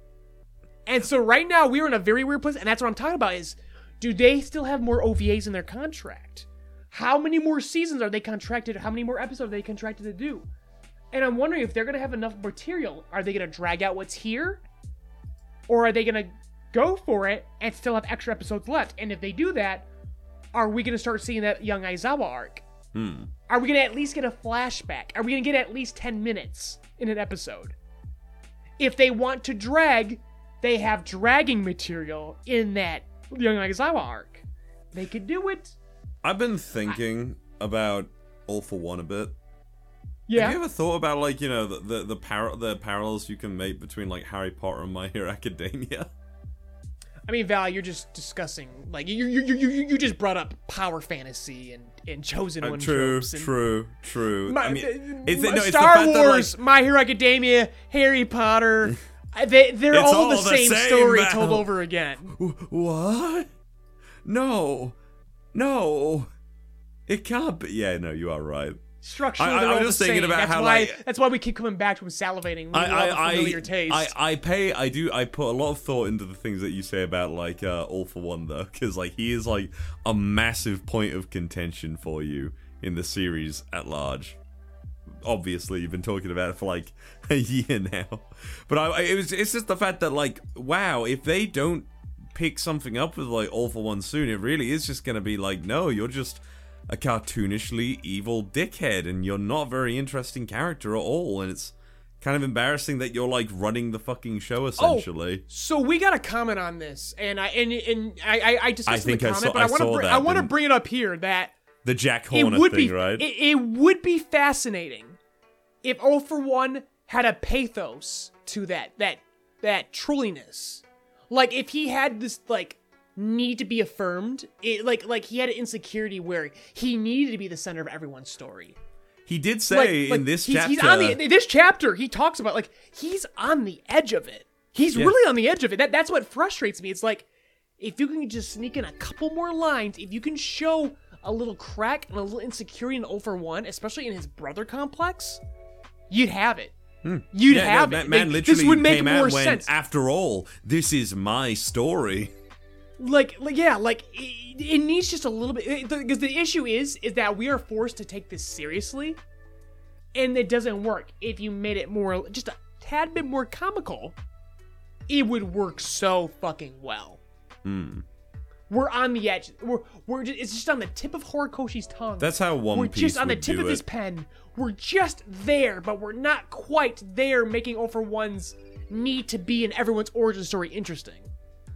And so right now we're in a very weird place, and that's what I'm talking about. Is do they still have more OVAs in their contract? How many more seasons are they contracted? How many more episodes are they contracted to do? And I'm wondering if they're gonna have enough material. Are they gonna drag out what's here, or are they gonna go for it and still have extra episodes left? And if they do that, are we gonna start seeing that young Aizawa arc?
Hmm.
Are we gonna at least get a flashback? Are we gonna get at least 10 minutes in an episode? If they want to drag, they have dragging material in that Young Aizawa arc. They could do it.
I've been thinking about All for One a bit.
Yeah.
Have you ever thought about like you know the the the, par- the parallels you can make between like Harry Potter and My Hero Academia?
I mean, Val, you're just discussing like you you you you, you just brought up power fantasy and and chosen
Uh,
one
true, true, true.
My,
I mean,
uh,
it's, no,
Star
fact
Wars,
that,
My Hero Academia, Harry Potter. they they're all,
all
the,
the
same,
same,
story told over again.
what? No, no, it can't be. Yeah, no, you are right.
Structurally,
I- I- just
the
thinking
same.
about
that's
how,
why
like-
that's why we keep coming back to him salivating. We
I,
love
I,
familiar
I,
taste.
I, I pay, I do, I put a lot of thought into the things that you say about like uh, All for One though, because like he is like a massive point of contention for you in the series at large. Obviously, you've been talking about it for like a year now, but I, I- it was, it's just the fact that like, wow, if they don't pick something up with like All for One soon, it really is just gonna be like, no, you're just a cartoonishly evil dickhead, and you're not a very interesting character at all, and it's kind of embarrassing that you're like running the fucking show oh, essentially.
Oh, So we got to comment on this, and I and and I I, I discussed
I think
in
I
the
saw-
comment, but I,
I
want to
saw
bring,
that,
I want to bring it up here that
The Jack
it
Horner
would
thing,
be
right?
it, it would be fascinating if All for One had a pathos to that that that truliness, like if he had this like need to be affirmed, it, like like he had an insecurity where he needed to be the center of everyone's story.
he did say
like,
in this
he's,
chapter.
he's on the this chapter he talks about like he's on the edge of it. He's
Yeah.
really on the edge of it. That that's what frustrates me. It's like if you can just sneak in a couple more lines, if you can show a little crack and a little insecurity in All for One, especially in his brother complex, you'd have it. You'd
Hmm. Yeah,
have
man,
it.
man
Like,
literally
this would make
came
more
out
sense.
After all, this is my story.
Like, like yeah, like it, it needs just a little bit because the issue is is that we are forced to take this seriously, and it doesn't work. If you made it more, just a tad bit more comical, it would work so fucking well.
Hmm.
We're on the edge. We're we're just, it's just on the tip of Horikoshi's tongue.
That's how One
we're
Piece
just on the tip of his pen. We're just there, but we're not quite there, making All for One's need to be in everyone's origin story interesting.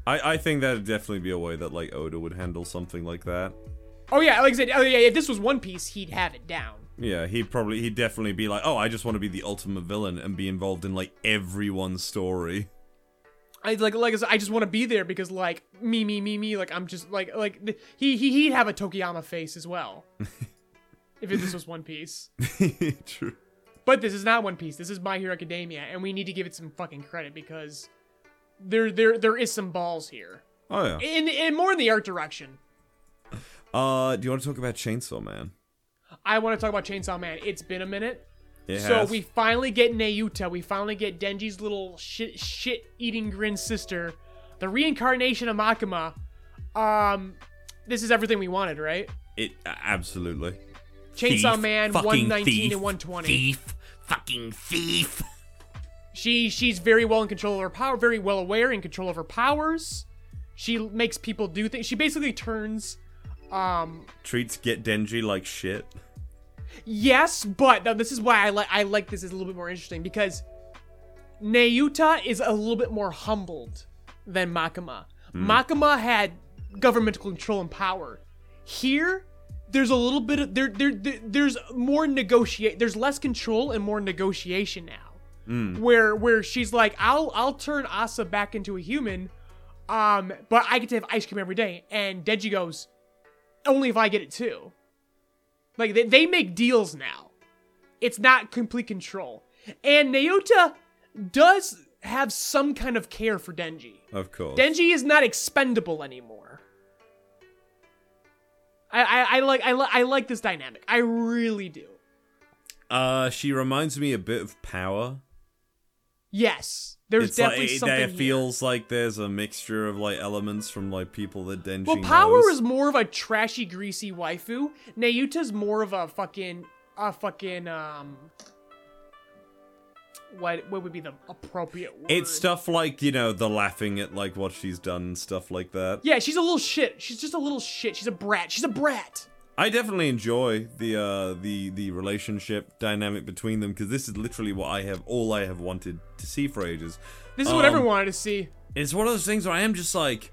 I, I think that'd definitely be a way that like Oda would handle something like that.
Oh yeah, like I said, oh yeah, if this was One Piece, he'd have it down.
Yeah, he'd probably he'd definitely be like, oh, I just want to be the ultimate villain and be involved in like everyone's story.
I like like I said, I just want to be there because like me me me me like I'm just like like he he he'd have a Tokiyama face as well. if this was One Piece.
True.
But this is not One Piece. This is My Hero Academia, and we need to give it some fucking credit because there there there is some balls here.
Oh yeah.
In in more in the art direction.
Uh, do you want to talk about Chainsaw Man?
I want to talk about Chainsaw Man. It's been a minute.
It
so
has.
we finally get Nayuta. We finally get Denji's little shit shit eating grin sister, the reincarnation of Makima. Um, this is everything we wanted, right?
it absolutely.
Chainsaw
Thief,
Man, 119
thief,
and 120.
Thief, fucking thief.
She she's very well in control of her power, very well aware in control of her powers. She makes people do things. She basically turns um
Treats get Denji like shit.
yes, but now this is why I like I like this is a little bit more interesting because Nayuta is a little bit more humbled than Makima. Makima had governmental control and power. Here, there's a little bit of there there, there there's more negotiate there's less control and more negotiation now. Where where she's like, I'll I'll turn Asa back into a human, um, but I get to have ice cream every day. And Denji goes, only if I get it too. Like they, they make deals now. It's not complete control. And Nayuta does have some kind of care for Denji.
Of course.
Denji is not expendable anymore. I I, I like I, li- I like this dynamic. I really do.
Uh, she reminds me a bit of Power.
Yes, there's
it's
definitely
like
something.
it
here.
feels like there's a mixture of like elements from like people that Denji
Well, Power
knows.
is more of a trashy, greasy waifu. Nayuta's more of a fucking, a fucking um. What what would be the appropriate word?
It's stuff like you know the laughing at like what she's done and stuff like that.
Yeah, she's a little shit. She's just a little shit. She's a brat. She's a brat.
I definitely enjoy the uh the the relationship dynamic between them because this is literally what I have all I have wanted to see for ages.
This is what
Um,
everyone wanted to see.
It's one of those things where I am just like,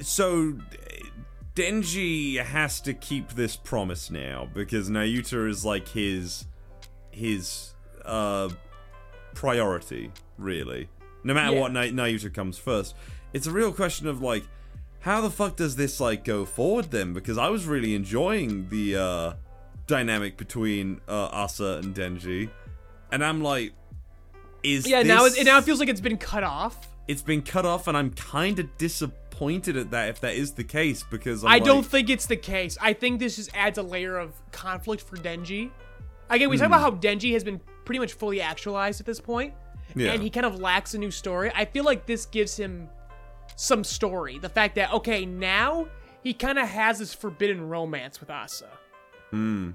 so Denji has to keep this promise now because Nayuta is like his his uh priority really. No matter
Yeah.
what Na- Nayuta comes first, it's a real question of like, how the fuck does this like go forward then? Because I was really enjoying the uh dynamic between uh Asa and Denji, and I'm like, is
Yeah, now
this-
it, it now it feels like it's been cut off.
it's been cut off, and I'm kind of disappointed at that if that is the case because I'm
I don't think it's the case. I think this just adds a layer of conflict for Denji. Again, we talk about how Denji has been pretty much fully actualized at this point,
Yeah.
and he kind of lacks a new story. I feel like this gives him some story. The fact that okay, now he kind of has this forbidden romance with Asa.
Hmm.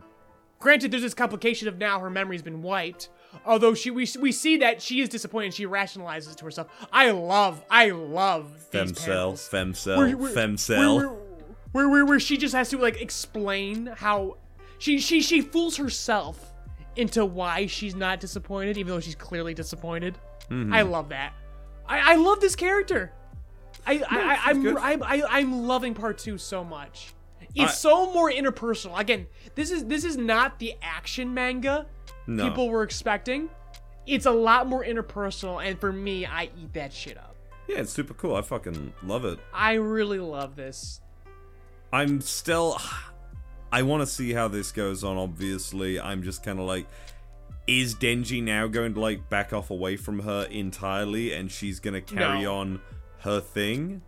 Granted, there's this complication of now her memory's been wiped. Although she, we, we see that she is disappointed, she rationalizes it to herself. I love, I love these
femcel,
panels
femcel,
where- where-. Where, where, where, where she just has to like explain how she she she fools herself into why she's not disappointed, even though she's clearly disappointed.
Mm-hmm.
I love that. I, I love this character. I, I, I I'm. I'm I, I'm loving part two so much. It's so more interpersonal. Again, this is this is not the action manga
No.
people were expecting. It's a lot more interpersonal, and for me, I eat that shit up.
Yeah, it's super cool. I fucking love it.
I really love this.
I'm still. I want to see how this goes on. Obviously, I'm just kind of like, is Denji now going to like back off away from her entirely, and she's gonna carry
No.
on her thing?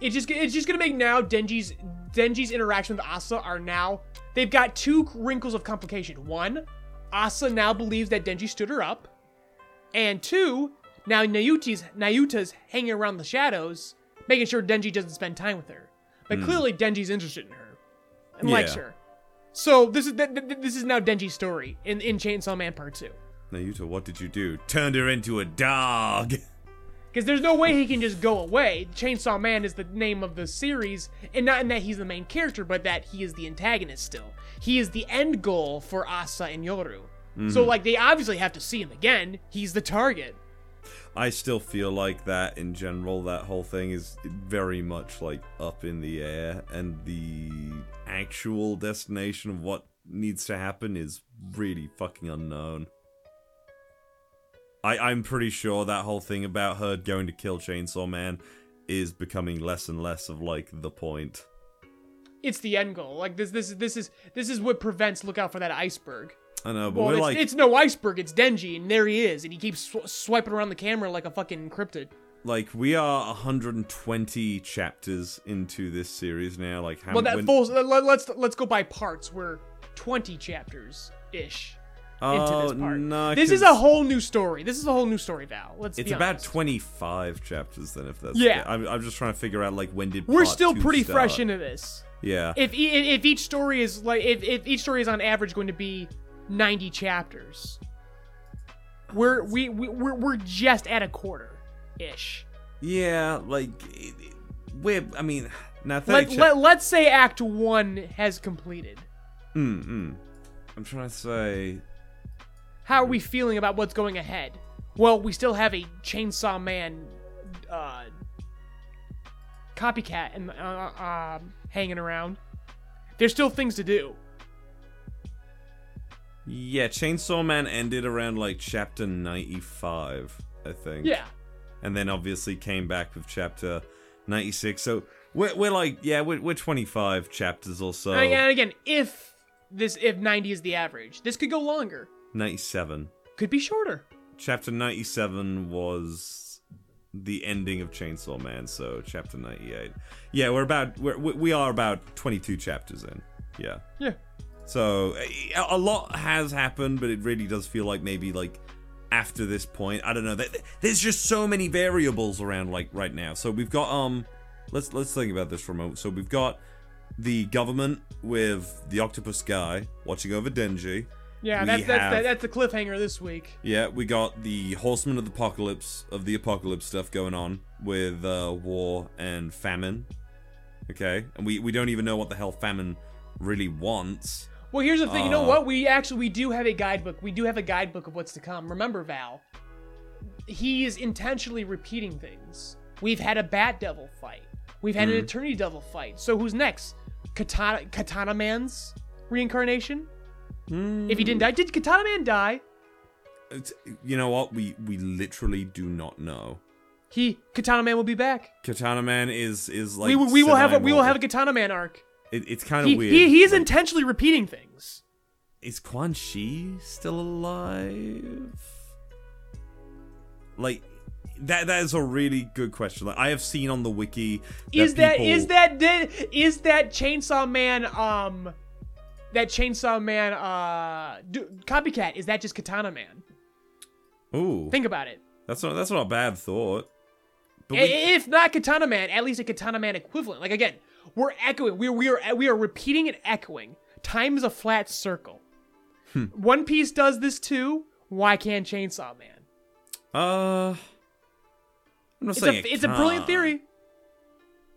It's just it's just gonna make now Denji's Denji's interaction with Asa are now they've got two wrinkles of complication. One, Asa now believes that Denji stood her up, and two, now Nayuti's Nayuta's hanging around the shadows, making sure Denji doesn't spend time with her. But hmm. clearly Denji's interested in her and likes her. So this is th- th- this is now Denji's story in in Chainsaw Man Part Two.
Nayuta, what did you do? Turned her into a dog.
Because there's no way he can just go away. Chainsaw Man is the name of the series, and not in that he's the main character, but that he is the antagonist still. He is the end goal for Asa and Yoru. So, mm-hmm. like, they obviously have to see him again. He's the target.
I still feel like that in general, that whole thing is very much like up in the air, and the actual destination of what needs to happen is really fucking unknown. I, I'm pretty sure that whole thing about her going to kill Chainsaw Man is becoming less and less of like the point.
It's the end goal. Like this, this is this is this is what prevents. Look out for that iceberg.
I know, but
Well,
we're
it's,
like
it's no iceberg. It's Denji, and there he is, and he keeps sw- swiping around the camera like a fucking cryptid.
like we are 120 chapters into this series now. Like how
Well, that
when-
full. Let, let's let's go by parts. We're twenty chapters ish. Into
Oh,
this part.
no,
this is a whole new story. This is a whole new story, Val. Let's
It's about 25 chapters then, if that's
Yeah.
I'm, I'm just trying to figure out like when did
We're still pretty
start.
fresh into this.
Yeah,
If if each story is like if, if each story is on average going to be 90 chapters, we're we, we we're, we're just at a quarter ish.
yeah, like we're. I mean, now
Let,
cha-
let, let's say Act One has completed.
mm, mm. I'm trying to say.
How are we feeling about what's going ahead? Well, we still have a Chainsaw Man uh, copycat and uh, um hanging around. There's still things to do.
Yeah, Chainsaw Man ended around like chapter 95, I think.
Yeah.
and then obviously came back with chapter 96. So we're, we're like, yeah, we're, we're 25 chapters or so.
And and again, if this if 90 is the average, this could go longer.
97.
Could be shorter.
Chapter 97 was the ending of Chainsaw Man, so chapter 98. Yeah, we're about we're, we we are about 22 chapters in. Yeah.
Yeah.
So a lot has happened, but it really does feel like maybe like after this point, I don't know. There- There's just so many variables around like right now. So we've got um, let's let's think about this for a moment. So we've got the government with the octopus guy watching over Denji.
Yeah,
We
that's that's
have-
that, that's the cliffhanger this week.
Yeah, we got the Horsemen of the Apocalypse of the Apocalypse stuff going on with uh, war and famine. Okay, and we we don't even know what the hell famine really wants.
Well, here's the thing. you know
Uh.
what? We actually we do have a guidebook. We do have a guidebook of what's to come. Remember, Val? He is intentionally repeating things. We've had a Bat Devil fight. We've had
Mm-hmm.
an Eternity Devil fight. So who's next? Katana Katana Man's reincarnation? If he didn't die, did Katana Man die?
It's, you know what? We we literally do not know.
He Katana Man will be back.
Katana Man is is like
we will- we will have a, we will have a Katana Man arc.
It, it's kind of weird.
he he is
like,
intentionally repeating things.
is Quanxi still alive? Like that that is a really good question. Like I have seen on the wiki
Is that
people-
is that is that Chainsaw Man um that Chainsaw Man uh do, copycat is that just Katana Man?
Ooh,
Think about it.
that's not that's not a bad thought. We,
if not Katana Man, at least a Katana Man equivalent. Like again, we're echoing. We we are we are repeating and echoing. Time is a flat circle.
Hmm.
One Piece does this too. Why can't Chainsaw Man?
uh, I'm not
It's
saying
a
it
it's a brilliant theory.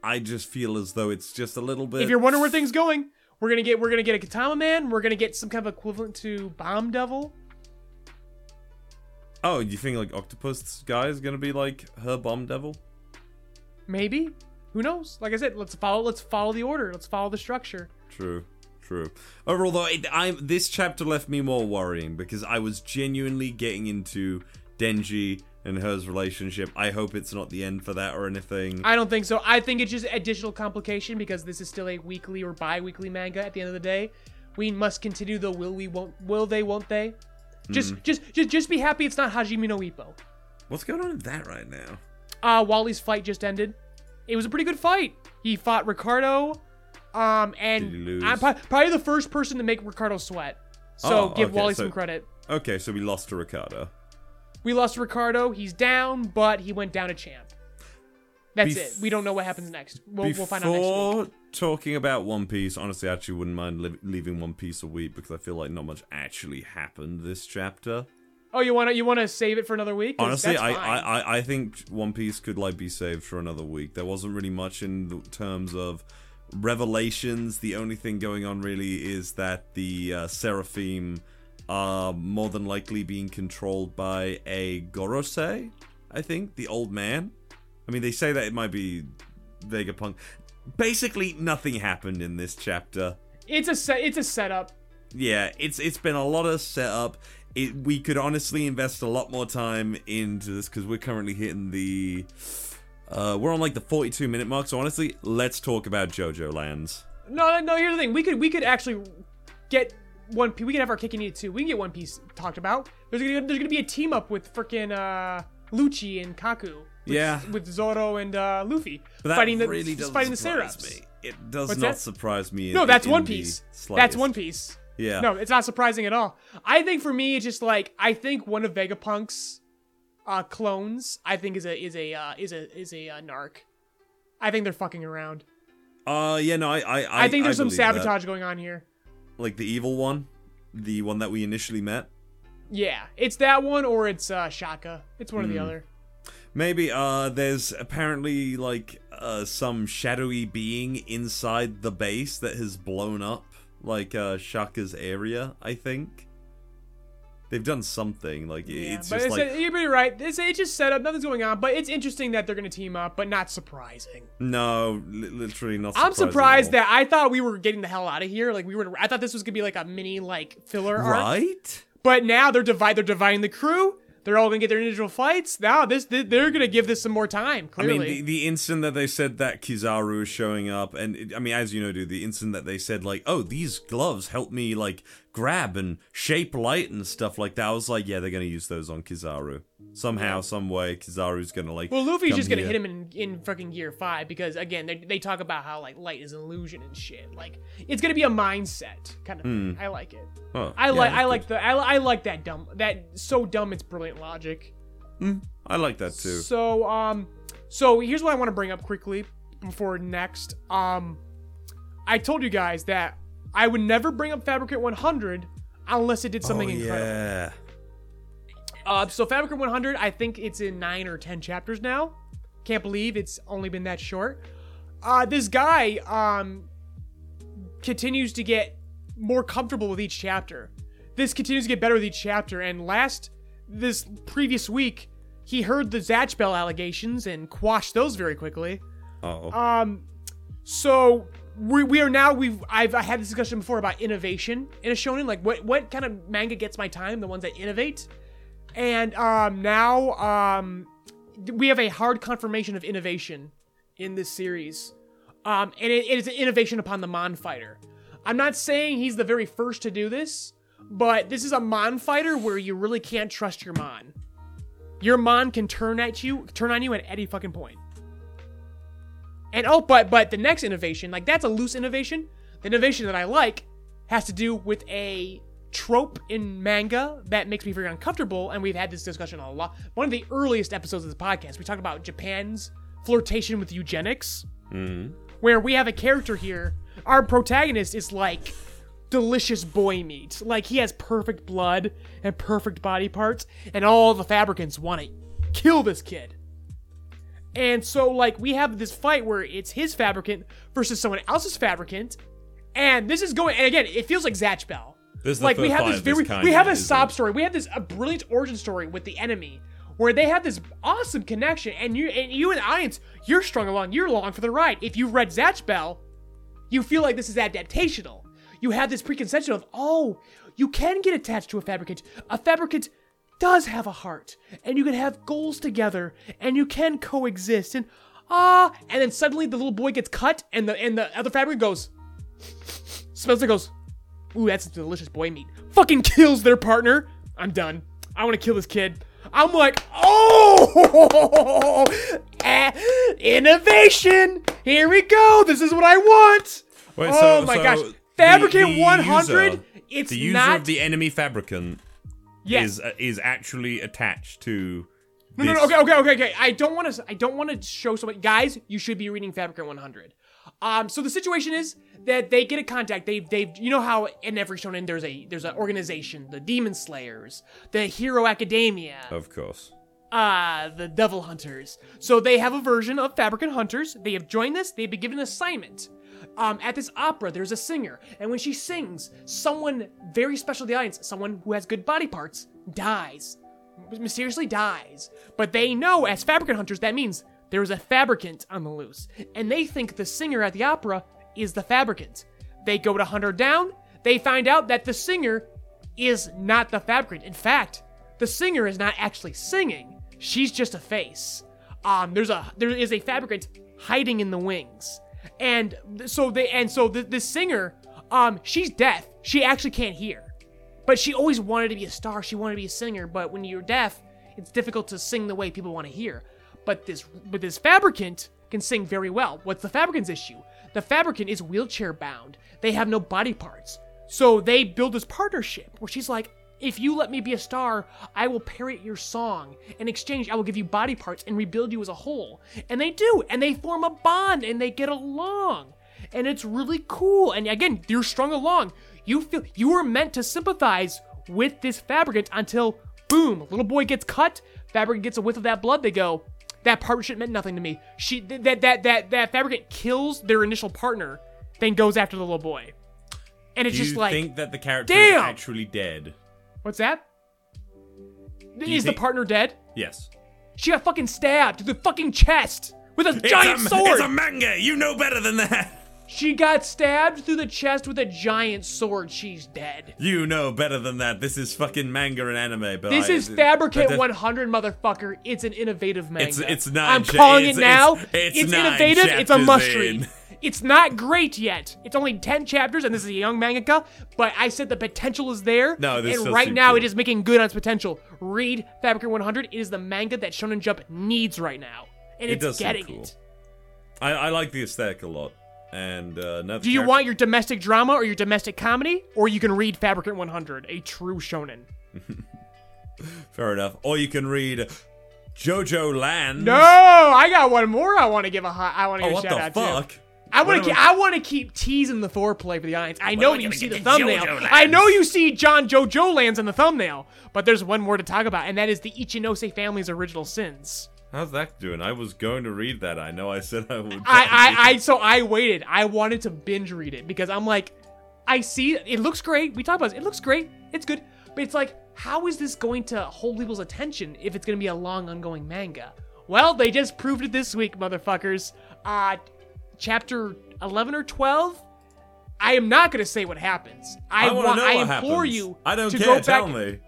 I just feel as though it's just a little bit.
If you're wondering where things going, we're gonna get we're gonna get a Katana Man. We're gonna get some kind of equivalent to Bomb Devil.
oh, you think like Octopus guy is gonna be like her bomb devil?
Maybe. Who knows? Like I said, let's follow. Let's follow the order. Let's follow the structure.
True, true. Overall, though, it, I this chapter left me more worrying because I was genuinely getting into Denji and her's relationship. I hope it's not the end for that or anything.
I don't think so. I think it's just additional complication because this is still a weekly or bi-weekly manga. At the end of the day, we must continue the will we won't will they won't they. Just just just just be happy it's not Hajime no Ippo.
What's going on in that right now?
Uh, Wally's fight just ended. It was a pretty good fight. He fought Ricardo, um, and
Did he lose?
I'm probably the first person to make Ricardo sweat. So
Oh,
give
okay,
Wally
so-
some credit.
Okay, so we lost to Ricardo.
We lost Ricardo. He's down, but he went down a champ. That's
Bef-
it. We don't know what happens next. We'll, we'll find out next week.
Before talking about One Piece, honestly, I actually wouldn't mind li- leaving One Piece a week because I feel like not much actually happened this chapter.
Oh, you wanna you wanna save it for another week?
Honestly, I. I, I, I think One Piece could like be saved for another week. There wasn't really much in the terms of revelations. The only thing going on really is that the uh, Seraphim are more than likely being controlled by a Gorosei. I think the old man. I mean, they say that it might be Vegapunk. Basically, nothing happened in this chapter
It's a set. It's a setup.
yeah, it's it's been a lot of setup. It we could honestly invest a lot more time into this because we're currently hitting the uh we're on like the 42 minute mark. So honestly, let's talk about JoJo Lands.
No, no. Here's the thing. We could we could actually get one. Piece. We can have our eat too. We can get One Piece talked about. There's gonna there's gonna be a team up with frickin' uh, Lucci and Kaku. With,
Yeah.
With Zoro and uh, Luffy
But
fighting the
really
fighting the
surprise
Seraphs.
me. It does
What's
not
that?
surprise me.
No,
in-
that's
in
One Piece. That's. One Piece.
Yeah.
No, it's not surprising at all. I think for me, it's just like I think one of Vegapunk's uh, clones. I think is a is a uh, is a is a uh, narc. I think they're fucking around.
Uh yeah, no, I I
I, think there's some
believe that.
sabotage going on here.
Like the evil one, the one that we initially met.
Yeah, it's that one or it's uh, Shaka. It's one or
Hmm.
the other.
Maybe uh there's apparently like uh some shadowy being inside the base that has blown up like uh Shaka's area, I think. They've done something like
Yeah,
it's
but
just
it's
like
you're pretty right. It's, it's just set up. Nothing's going on, but it's interesting that they're gonna team up, but not surprising.
no, li- literally not.
I'm surprised that I thought we were getting the hell out of here. Like we were. I thought this was gonna be like a mini like filler arc.
right.
But now they're divide. They're dividing the crew. They're all gonna get their individual fights. Now this they- they're gonna give this some more time. Clearly, I
mean, the, the instant that they said that Kizaru is showing up, and it, I mean, as you know, dude, the instant that they said like, "Oh, these gloves help me like grab and shape light and stuff like that," I was like, "Yeah, they're gonna use those on Kizaru." somehow, some way, Kizaru's gonna like.
Well, Luffy's just gonna
here.
hit him in in fucking Gear Five because again, they they talk about how like light is an illusion and shit. Like it's gonna be a mindset kind of thing. I like it.
Oh,
I
yeah,
like I like
good.
the I, I like that dumb that so dumb it's brilliant logic.
I like that too.
So um, so here's what I want to bring up quickly before next. Um, I told you guys that I would never bring up Fabricant 100 unless it did something
oh,
incredible.
yeah.
Uh, so Fabricant 100, I think it's in nine or ten chapters now. Can't believe it's only been that short. Uh, this guy um continues to get more comfortable with each chapter. This continues to get better with each chapter. And last this previous week, he heard the Zatch Bell allegations and quashed those very quickly.
Oh.
Um, so we, we are now we've I've I had this discussion before about innovation in a shonen. Like what what kind of manga gets my time? The ones that innovate. And um now um we have a hard confirmation of innovation in this series. Um, and it, it is an innovation upon the Mon fighter. I'm not saying he's the very first to do this, but this is a Mon fighter where you really can't trust your Mon. Your Mon can turn at you, turn on you at any fucking point. And oh, but but the next innovation, like that's a loose innovation. The innovation that I like has to do with a trope in manga that makes me very uncomfortable, and we've had this discussion a lot. One of the earliest episodes of the podcast, we talked about Japan's flirtation with eugenics, mm-hmm. where we have a character here. Our protagonist is like delicious boy meat. Like he has perfect blood and perfect body parts, and all the fabricants want to kill this kid. And so, like, we have this fight where it's his fabricant versus someone else's fabricant, and this is going. And again, it feels like Zatch Bell.
This is the
like we have this very, we have a sob story. We have this a brilliant origin story with the enemy, where they have this awesome connection, and you and you and the audience, you're strung along. You're along for the ride. If you've read Zatch Bell, you feel like this is adaptational. You have this preconception of, oh, you can get attached to a fabricant. A fabricant does have a heart, and you can have goals together, and you can coexist, and ah, and then suddenly the little boy gets cut, and the and the other fabricant goes, smells it, goes, ooh, that's delicious boy meat. Fucking kills their partner. I'm done. I want to kill this kid. I'm like, oh, eh, innovation. Here we go. This is what I want.
Wait,
oh
so-
my
so
gosh.
the-
Fabricant
the
100.
user-
it's
the user
not.
of the enemy fabricant
yes.
is uh, is actually attached to.
No, no, no, okay, okay, okay, okay. I don't want to. I don't want to show somebody. Guys, you should be reading Fabricant 100. Um, so the situation is that they get a contact. They've, they've, you know how in every shonen there's a there's an organization, the Demon Slayers, the Hero Academia,
Of course.
uh, the Devil Hunters. So they have a version of Fabricant Hunters. They have joined this. They've been given an assignment. Um, at this opera, there's a singer, and when she sings, someone very special to the audience, someone who has good body parts, dies. Mysteriously dies. But they know, as Fabricant Hunters, that means there is a fabricant on the loose. And they think the singer at the opera is the fabricant. They go to hunt her down. They find out that the singer is not the fabricant. In fact, the singer is not actually singing. She's just a face. Um, there's a there is a fabricant hiding in the wings, and so they and so the, the singer, um, she's deaf. She actually can't hear, but she always wanted to be a star. She wanted to be a singer, but when you're deaf, it's difficult to sing the way people want to hear. But this but this fabricant can sing very well. What's the fabricant's issue? The fabricant is wheelchair bound. They have no body parts. So they build this partnership where she's like, if you let me be a star, I will parrot your song. In exchange, I will give you body parts and rebuild you as a whole. And they do, and they form a bond and they get along. And it's really cool. And again, you're strung along. You feel you were meant to sympathize with this fabricant until boom, little boy gets cut, fabricant gets a whiff of that blood, they go, that partnership meant nothing to me. She th- that that that that fabricant kills their initial partner, then goes after the little boy. And it's
Do
just
you
like
think that the character
damn!
is actually dead?
What's that?
you
Is the partner dead?
Yes.
She got fucking stabbed to the fucking chest with a giant
it's a,
sword.
It's a manga. You know better than that.
She got stabbed through the chest with a giant sword. She's dead.
You know better than that. This is fucking manga and anime. But
This
I,
is Fabricant
the-
100, motherfucker. It's an innovative manga.
It's it's nine.
I'm
cha-
calling
it's,
it now.
It's, it's nine
innovative. It's a
chapters
must read.
in.
It's not great yet. It's only 10 chapters, and this is a young mangaka, but I said the potential is there.
No, this
And right now,
cool.
it is making good on its potential. Read Fabricant 100. It is the manga that Shonen Jump needs right now. And
It
it's
seem
getting
cool.
it.
I, I like the aesthetic a lot. And uh, now the
Do you
character-
want your domestic drama or your domestic comedy? Or you can read Fabricant 100, a true shonen.
Fair enough. Or you can read JoJo Land.
No, I got one more I want to give a hot, I want to
Oh,
give a
what
shout
the
out
fuck?
I want to keep, I want to keep teasing the foreplay for the audience. I know you see the thumbnail.
JoJo
I know you see John JoJo lands in the thumbnail, but there's one more to talk about, and that is the Ichinose family's original sins.
How's that doing? I was going to read that. I know I said I would.
I, I, I, so I waited. I wanted to binge read it because I'm like, I see it looks great. We talked about it. It looks great. It's good, but it's like, how is this going to hold people's attention if it's going to be a long, ongoing manga? Well, they just proved it this week, motherfuckers. Uh, chapter 11 or 12. I am not going to say what happens. I,
I want know
I implore
happens.
you
I don't
to
care.
go back.
Tell me.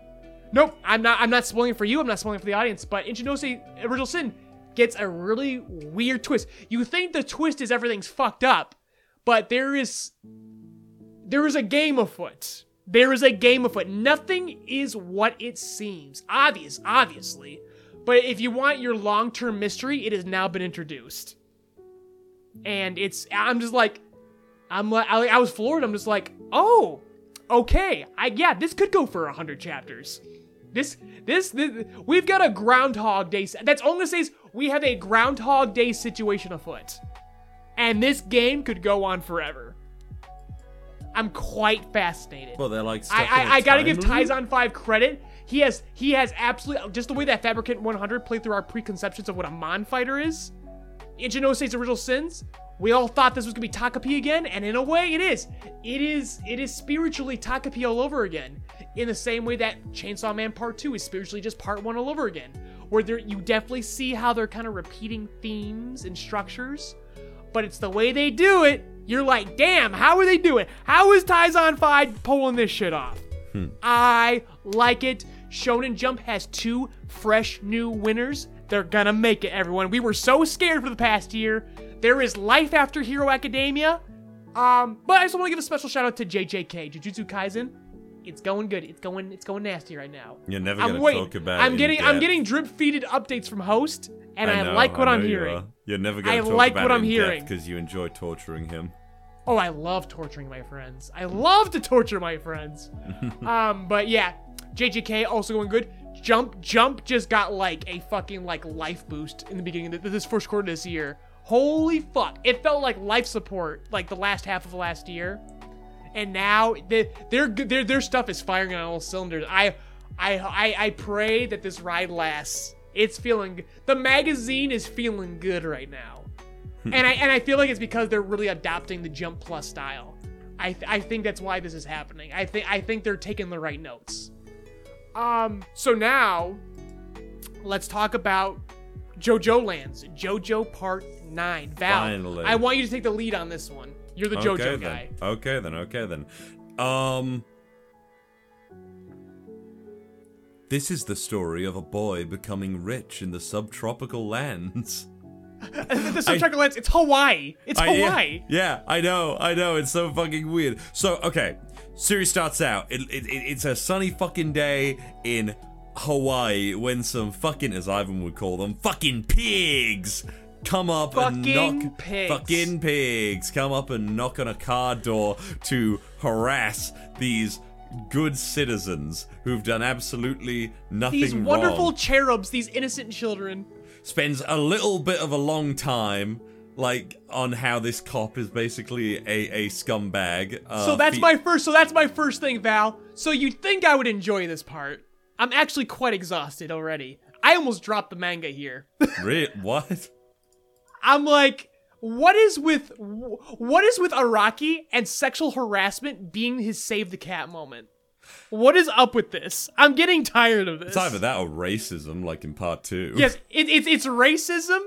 Nope, I'm not. I'm not spoiling for you. I'm not spoiling for the audience. But Ichinose Original Sin gets a really weird twist. You think the twist is everything's fucked up, but there is there is a game afoot. There is a game afoot. Nothing is what it seems. Obvious, obviously. But if you want your long-term mystery, it has now been introduced. And it's I'm just like I'm like I, I was floored. I'm just like, "Oh, okay. I yeah, this could go for a 100 chapters." This, this, this, we've got a Groundhog Day. That's all I'm gonna say is we have a Groundhog Day situation afoot, and this game could go on forever. I'm quite fascinated.
Well, they're like.
I, I, I gotta give? Taizan 5 credit. He has, he has absolutely just the way that Fabricant 100 played through our preconceptions of what a Mon fighter is. Ichinose's original sins. We all thought this was gonna be Takopi again, and in a way, it is. It is. It is spiritually Takopi all over again. In the same way that Chainsaw Man Part Two is spiritually just Part One all over again, where there you definitely see how they're kind of repeating themes and structures, but it's the way they do it. You're like, damn, how are they doing? How is Taizan 5 pulling this shit off? Hmm. I like it. Shonen Jump has two fresh new winners. They're gonna make it, everyone. We were so scared for the past year. There is life after Hero Academia. Um, but I just want to give a special shout out to JJK, Jujutsu Kaisen. It's going good. It's going. It's going nasty right now.
You're never
I'm
gonna
waiting.
talk about.
I'm
it
getting. I'm getting drip feeded updates from host, and I,
know,
like what
I
I'm
know you
hearing.
You're never gonna talk about.
I
talk
like
about
what I'm hearing.
because you enjoy torturing him.
Oh, I love torturing my friends. I love to torture my friends. um, but yeah, JJK also going good. Jump, jump just got like a fucking like life boost in the beginning of this first quarter this year. Holy fuck! It felt like life support like the last half of last year, and now the, their their their stuff is firing on all cylinders. I I I, I pray that this ride lasts. It's feeling the magazine is feeling good right now hmm. and I and I feel like it's because they're really adopting the Jump Plus style. I th- I think that's why this is happening. I think I think they're taking the right notes. Um. So now, let's talk about JoJo Lands. JoJo Part Nine. Val,
Finally.
I want you to take the lead on this one. You're the JoJo
okay,
guy.
Then. Okay then. Okay then. Um. This is the story of a boy becoming rich in the subtropical lands.
The subtitle lands. It's Hawaii. It's
I-
Hawaii.
Yeah, I know, I know. It's so fucking weird. So, okay, series starts out. It, it, it- it's a sunny fucking day in Hawaii when some fucking, as Ivan would call them, fucking pigs come up and knock.
pigs.
Fucking pigs come up and knock on a car door to harass these good citizens who've done absolutely nothing
These
wrong
wonderful cherubs. These innocent children.
Spends a little bit of a long time like on how this cop is basically a, a scumbag. Uh,
So that's
fe-
my first. So that's my first thing, Val. So you'd think I would enjoy this part. I'm actually quite exhausted already. I almost dropped the manga here.
Re- what?
I'm like, what is with what is with Araki and sexual harassment being his save the cat moment? What is up with this? I'm getting tired of this.
It's either that or racism, like in part two.
Yes, it, it's it's racism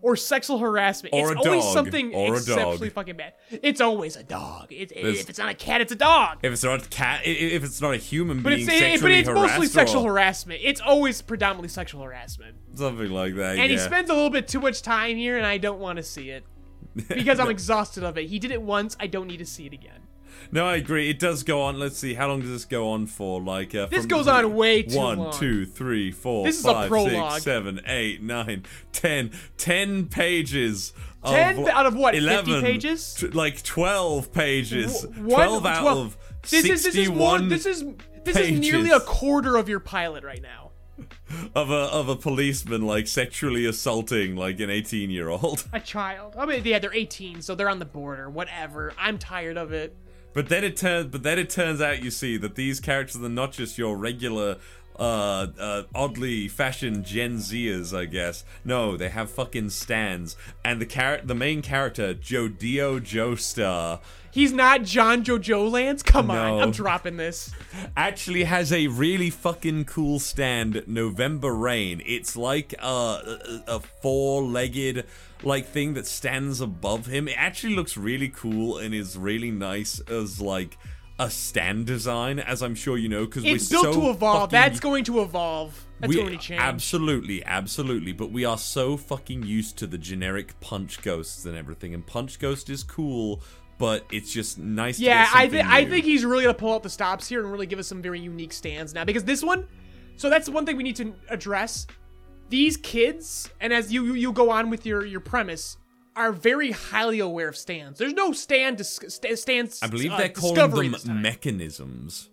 or sexual harassment.
Or
it's
a
always
dog.
something
Or a
exceptionally fucking bad. It's always a dog. It, it- if it's not a cat, it's a dog.
If it's not a cat, if it's not a human
But
being
it's, it, but it's mostly sexual harassment. It's always predominantly sexual harassment.
something like that.
And he spends a little bit too much time here, and I don't want to see it. because I'm exhausted of it. He did it once. I don't need to see it again.
No, I agree. It does go on. Let's see. How long does this go on for? Like uh,
This goes on way too
One,
long.
two, three, four,
This is a
six, seven, eight, nine, ten. Ten pages. of-
10 out of what, 50
11,
pages?
t- like twelve pages.
What-
Twelve out
12
of
This is this is more.
sixty-one
This is this is nearly a quarter of your pilot right now.
of a of a policeman like sexually assaulting like an eighteen-year-old.
A child. I mean, yeah, they're 18, so they're on the border. Whatever. I'm tired of it.
But then it turns, but then it turns out you see that these characters are not just your regular, uh, uh, oddly fashioned Gen Zers, I guess. No, they have fucking stands, and the char- the main character, Jodio Joestar,
He's not John Jojo Lands. Come on, I'm dropping this.
actually has a really fucking cool stand, November Rain. It's like a, a, a four-legged like thing that stands above him. It actually looks really cool and is really nice as like a stand design, as I'm sure you know, because we're
built
so
to evolve.
fucking-
That's going to evolve. That's
we-
going to change.
Absolutely, absolutely. But we are so fucking used to the generic punch ghosts and everything, and punch ghost is cool, but it's just nice.
Yeah, I think I think he's really gonna pull out the stops here and really give us some very unique stands now because this one. So that's one thing we need to address. These kids, and as you you, you go on with your your premise, are very highly aware of stands. There's no stand dis- st- stands.
I believe
uh,
they're calling them mechanisms.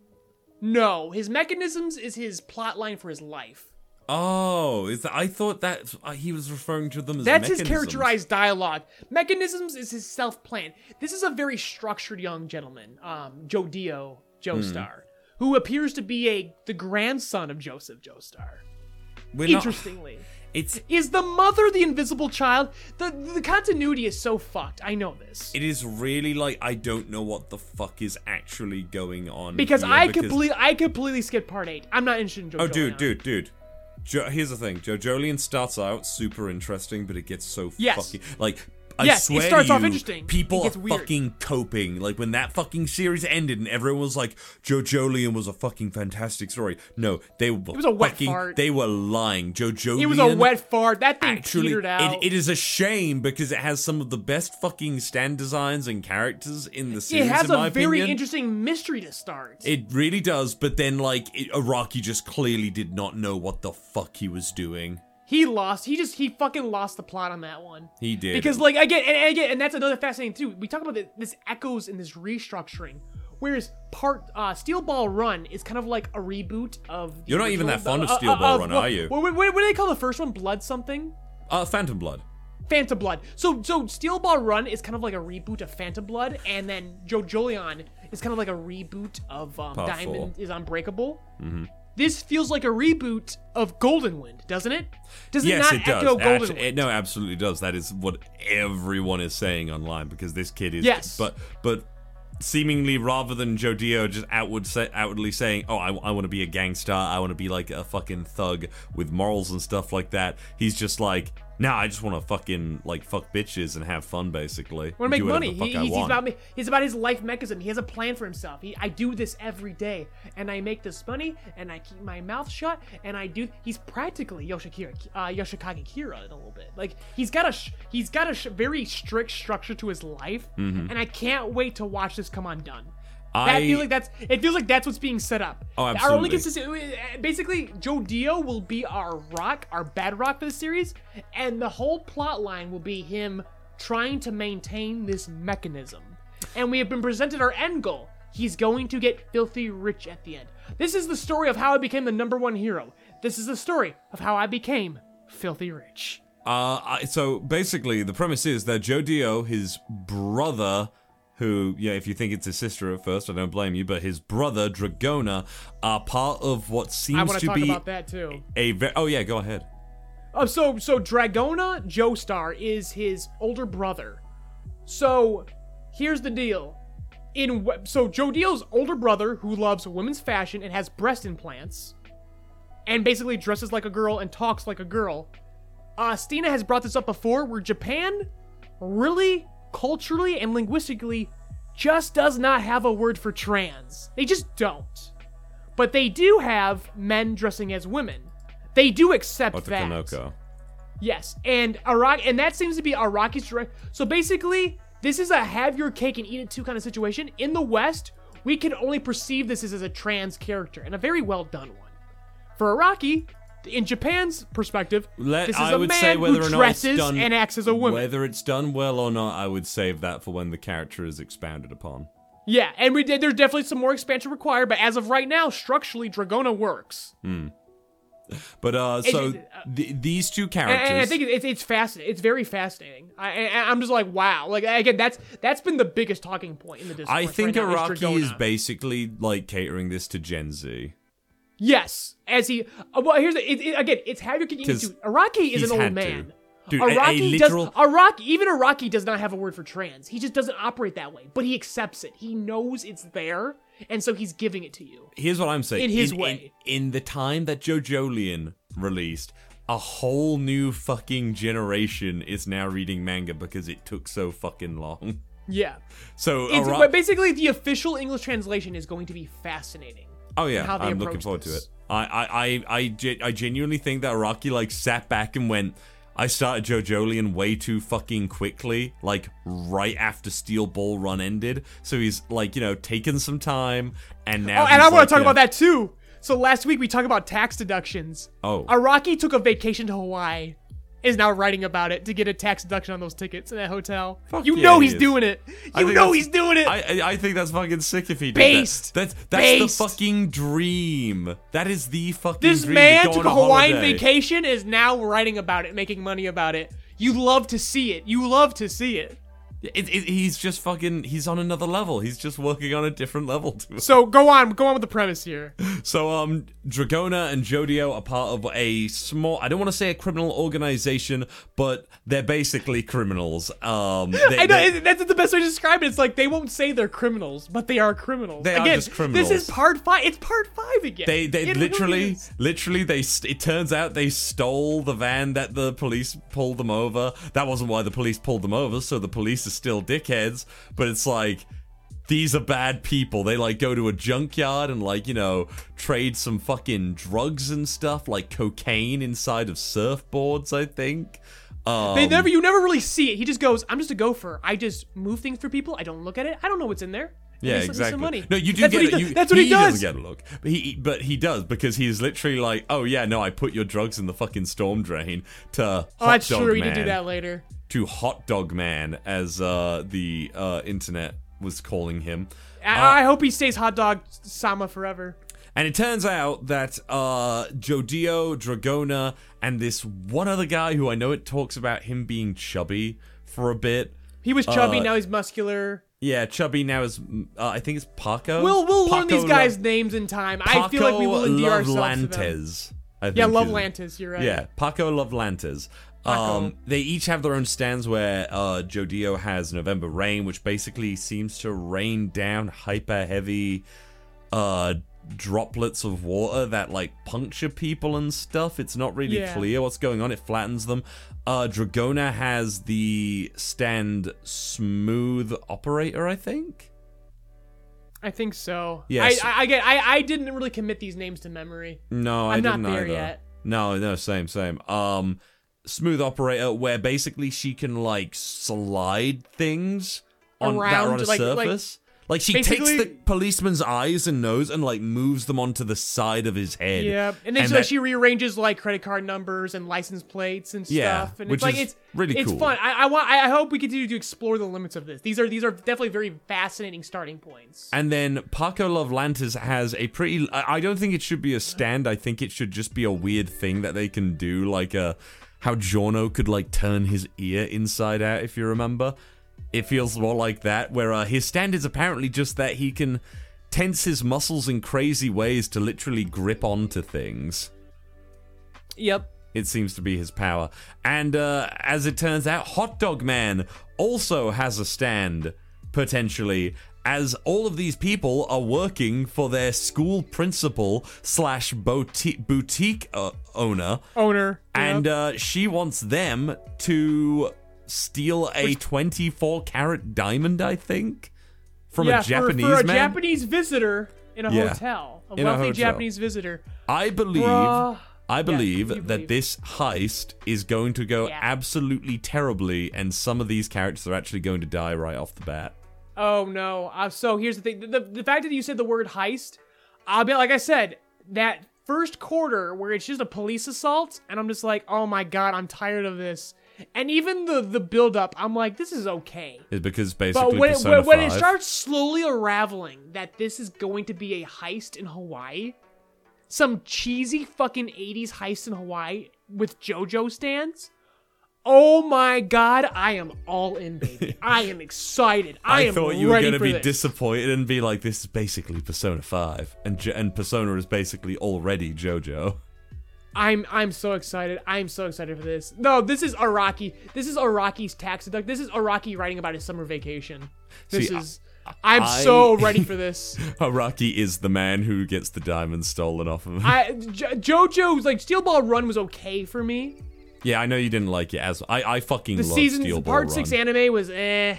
No, his mechanisms is his plot line for his life.
Oh, is that, I thought that uh, he was referring to them as
That's his characterized dialogue. Mechanisms is his self plan. This is a very structured young gentleman, um, Jodio Joestar, who appears to be a the grandson of Joseph Joestar.
We're not-
Interestingly,
it's
is the mother the invisible child? The the continuity is so fucked. I know this
it is really like I don't know what the fuck is actually going on
because
here,
I
because-
completely I completely skipped part eight. I'm not interested in Joe.
Oh, dude, dude, dude. Jo- here's the thing. JoJolion starts out super interesting, but it gets so
Yes.
fucking like. I
Yes, it
swear
starts
to
off interesting.
People are fucking coping. Like when that fucking series ended, and everyone was like, "JoJolion was a fucking fantastic story." No, they were It
was a wet
fucking.
fart.
They were lying. JoJolion.
It was a wet fart. That thing
Actually,
petered out.
it, it is a shame because it has some of the best fucking stand designs and characters in the series.
It has a very
opinion.
interesting mystery to start.
It really does, but then like it, Araki just clearly did not know what the fuck he was doing.
He lost. He just he fucking lost the plot on that one.
He did.
Because like again and, and again and that's another fascinating too. We talk about this echoes in this restructuring. Whereas part uh, Steel Ball Run is kind of like a reboot of. the
You're not even that fond of
uh,
Steel
uh,
Ball
of-
Run, are you?
What, what, what do they call the first one? Blood something.
uh, Phantom Blood.
Phantom Blood. So so Steel Ball Run is kind of like a reboot of Phantom Blood, and then JoJolion is kind of like a reboot of um, Diamond
four.
is Unbreakable. Mm-hmm. This feels like a reboot of Golden Wind, doesn't it? Does it
yes,
not
it does.
echo Golden Wind?
no, absolutely does. That is what everyone is saying online because this kid is.
Yes.
But but seemingly rather than Jodio just outward say, outwardly saying, "Oh, I, I want to be a gangster. I want to be like a fucking thug with morals and stuff like that," he's just like. Nah, I just want to fucking like fuck bitches and have fun, basically.
want to make money. He, he's, he's about me. He's about his life mechanism. He has a plan for himself. He, I do this every day, and I make this money, and I keep my mouth shut, and I do. He's practically Yoshikira, uh, Yoshikage Kira in a little bit. Like he's got a sh- he's got a sh- very strict structure to his life,
Mm-hmm.
and I can't wait to watch this come undone.
I
feel like that's it feels like that's what's being set up.
Oh,
Our only
absolutely.
consistent, basically, Jodio will be our rock, our bad rock for the series, and the whole plot line will be him trying to maintain this mechanism. And we have been presented our end goal. He's going to get filthy rich at the end. This is the story of how I became the number one hero. This is the story of how I became filthy rich.
Uh, so basically, the premise is that Jodio, his brother, who, yeah, if you think it's his sister at first, I don't blame you, but his brother, Dragona, are part of what seems to be
about that too.
a ve- Oh, yeah, go ahead.
Oh, so so Dragona Joestar is his older brother. So here's the deal. In so Jodio's older brother, who loves women's fashion and has breast implants, and basically dresses like a girl and talks like a girl. Uh, Steena has brought this up before, where Japan really culturally and linguistically just does not have a word for trans. They just don't. But they do have men dressing as women. They do accept that.
Otokonoko.
Yes, and Iraq, and that seems to be Araki's direct. So basically, this is a have your cake and eat it too kind of situation. In the West, we can only perceive this as, as a trans character, and a very well done one. For Araki, in Japan's perspective,
Let,
this is
I
a
would
man
say whether
who
or not
dresses
it's done,
and acts as a woman.
Whether it's done well or not, I would save that for when the character is expounded upon.
Yeah, and we did. There's definitely some more expansion required, but as of right now, structurally, Dragona works.
But uh, so
uh,
th- these two
And,
characters.
and I think it's it's fascinating. It's very fascinating. I, I, I'm just like, wow. Like again, that's that's been the biggest talking point in the Discord.
I think
right now,
Araki is
Dragona.
basically like catering this to Gen Z.
Yes, as he. Uh, well, here's the, it, it, again. It's have your cake and eat it
'Cause.
Araki is an old
to.
man.
Dude, a- a
Araki
literal-
does. Araki, even Araki does not have a word for trans. He just doesn't operate that way. But he accepts it. He knows it's there, and so he's giving it to you.
Here's what I'm saying.
In his
in,
way.
In, the time that JoJolion released, a whole new fucking generation is now reading manga because it took so fucking long.
Yeah.
So Ara-
but basically, the official English translation is going to be fascinating.
Oh yeah,
how they
I'm looking forward to it. I I I I, ge- I genuinely think that Araki like sat back and went. I started JoJolion way too fucking quickly, like right after Steel Ball Run ended. So he's like, you know, taken some time, and now.
Oh, and I want
like,
to talk
you know-
about that too. So last week we talked about tax deductions.
Oh.
Araki took a vacation to Hawaii. Is now writing about it to get a tax deduction on those tickets in that hotel.
Fuck
you
yeah,
know
he
he's
is.
doing it. You know he's doing it.
I, I think that's fucking sick if he did
Based.
that. That's that's
Based.
the fucking dream. That is the fucking
this
dream. to
man
go
took a Hawaiian
holiday.
vacation. Is now writing about it, making money about it. You love to see it. You love to see it.
It, it, he's just fucking. He's on another level. He's just working on a different level to.
So go on, go on with the premise here.
So, um, Dragona and Jodio are part of a small, I don't want to say a criminal organization, but they're basically criminals. Um, they,
I know
they-
that's the best way to describe it. It's like they won't say they're criminals, but they are criminals.
They are just criminals.
This is part five. It's part five again.
They they
It
literally literally they st- it turns out they stole the van that the police pulled them over. That wasn't why the police pulled them over, so the police still dickheads, but it's like these are bad people. They like go to a junkyard and like, you know, trade some fucking drugs and stuff like cocaine inside of surfboards, I think. Um,
They never, you never really see it. He just goes, "I'm just a gopher. I just move things for people. I don't look at it. I don't know what's in there."
Yeah, exactly. No, you do
That's
get
what he.
You,
That's what he, does.
doesn't get a look, but he but he does because he's literally like, oh yeah, no, I put your drugs in the fucking storm drain to hot
oh, that's true. He
man,
did do that later.
To hot dog man as uh, the uh, internet was calling him.
I, I hope he stays hot dog Sama forever.
And it turns out that uh, Jodio, Dragona, and this one other guy who I know it talks about him being chubby for a bit.
He was chubby.
Uh,
now he's muscular.
Yeah, chubby now is uh, I think it's Paco.
We'll we'll learn these guys' names in time. I feel like we will
Paco
endear ourselves to them.
Lovelantes,
Yeah, Lovelantes. You're right.
Yeah, Paco Lovelantes.
Paco.
Um, they each have their own stands where uh, Jodio has November Rain, which basically seems to rain down hyper heavy uh, droplets of water that like puncture people and stuff. It's not really
Yeah.
clear what's going on. It flattens them. Uh, Dragona has the stand Smooth Operator, I think.
I think so.
Yes.
I, I, I get. I, I didn't really commit these names to memory.
No, I
I'm not there
either.
yet.
No, no, same, same. Um, smooth operator, where basically she can like slide things on that are
Around,
on a
like- like-
surface. Like, she takes the policeman's eyes and nose and like moves them onto the side of his head.
Yeah, and then so
that-
she rearranges like credit card numbers and license plates and stuff.
Yeah,
and
which
it's like
is
it's
really
it's
cool.
fun. I, I want. I hope we continue to explore the limits of this. These are these are definitely very fascinating starting points.
And then Paco Lovelantes has a pretty. I I don't think it should be a stand. I think it should just be a weird thing that they can do, like a how Giorno could like turn his ear inside out. If you remember, it feels more like that. Where uh, his stand is apparently just that he can tense his muscles in crazy ways to literally grip onto things.
Yep.
It seems to be his power. And uh, as it turns out, Hot Dog Man also has a stand, potentially, as all of these people are working for their school principal slash boutique, boutique uh, owner.
Owner.
And
yep.
uh, she wants them to steal a 24 carat diamond, I think, from
yeah,
a Japanese
for, for a
man.
Japanese visitor in a
Yeah.
hotel, a
In a
wealthy
hotel.
Japanese visitor.
I believe.
Bruh.
I believe
you
that
believe.
this heist is going to go
Yeah.
absolutely terribly, and some of these characters are actually going to die right off the bat.
Oh no. Uh, so here's the thing: the, the the fact that you said the word heist, I'll be like I said that first quarter where it's just a police assault, and I'm just like, oh my god, I'm tired of this. And even the the build up, I'm like, this is okay.
Is because
But
basically
when it, when, when it starts slowly unraveling that this is going to be a heist in Hawaii, some cheesy fucking 80s heist in Hawaii with JoJo stands. Oh my god, I am all in, baby. I am excited. I, am.
I,
am
thought you were going to be
this.
disappointed and be like, "This is basically Persona 5, and Jo- and Persona is basically already JoJo."
I'm I'm so excited. I'm so excited for this. No, this is Araki. This is Araki's tax deduct. This is Araki writing about his summer vacation. This
See,
is I'm
I-
so ready for this.
Araki is the man who gets the diamonds stolen off of him.
I jo- JoJo's like Steel Ball Run was okay for me.
Yeah, I know you didn't like it as I. I fucking
The
love
season
Steel Ball
part
Run.
six anime was eh.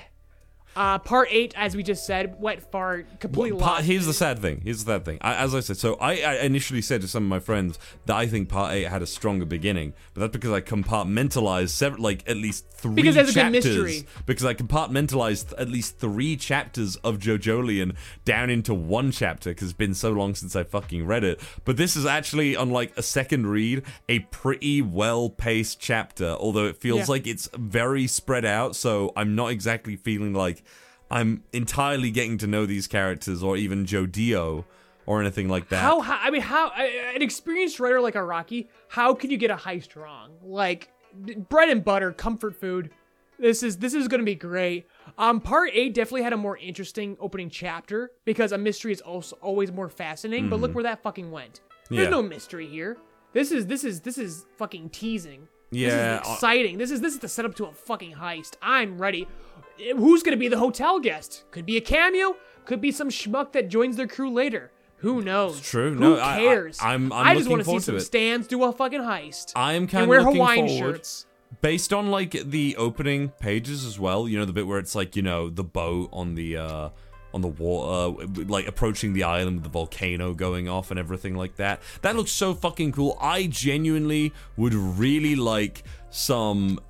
Uh, part eight, as we just said, went far completely
Well, part, here's the sad thing. Here's the sad thing. I, as I said, so I, I initially said to some of my friends that I think Part Eight had a stronger beginning, but that's because I compartmentalized several, like at least three
Because there's a good
chapters.
mystery.
Because I compartmentalized at least three chapters of JoJolion down into one chapter because it's been so long since I fucking read it. But this is actually, on like a second read, a pretty well-paced chapter. Although it feels
Yeah.
like it's very spread out, so I'm not exactly feeling like. I'm entirely getting to know these characters, or even Jodio, or anything like that.
how, how I mean, how uh, an experienced writer like Araki, how can you get a heist wrong? Like bread and butter, comfort food. This is this is gonna be great. Um, part eight definitely had a more interesting opening chapter because a mystery is also always more fascinating. But look where that fucking went. There's
Mm-hmm. Yeah.
no mystery here. This is this is this is fucking teasing.
Yeah,
this
uh,
is exciting. This is this is the setup to a fucking heist. I'm ready. Who's gonna be the hotel guest? Could be a cameo. Could be some schmuck that joins their crew later. Who knows?
It's true.
Who
No, I- I-
cares?
I'm- I'm
just
looking
want to see
to
some
it.
stands do a fucking heist.
I am kind
wear
of looking
Hawaiian
forward.
shirts.
based on like the opening pages as well you know the bit where it's like you know the boat on the uh on the water like approaching the island with the volcano going off and everything like that that looks so fucking cool i genuinely would really like some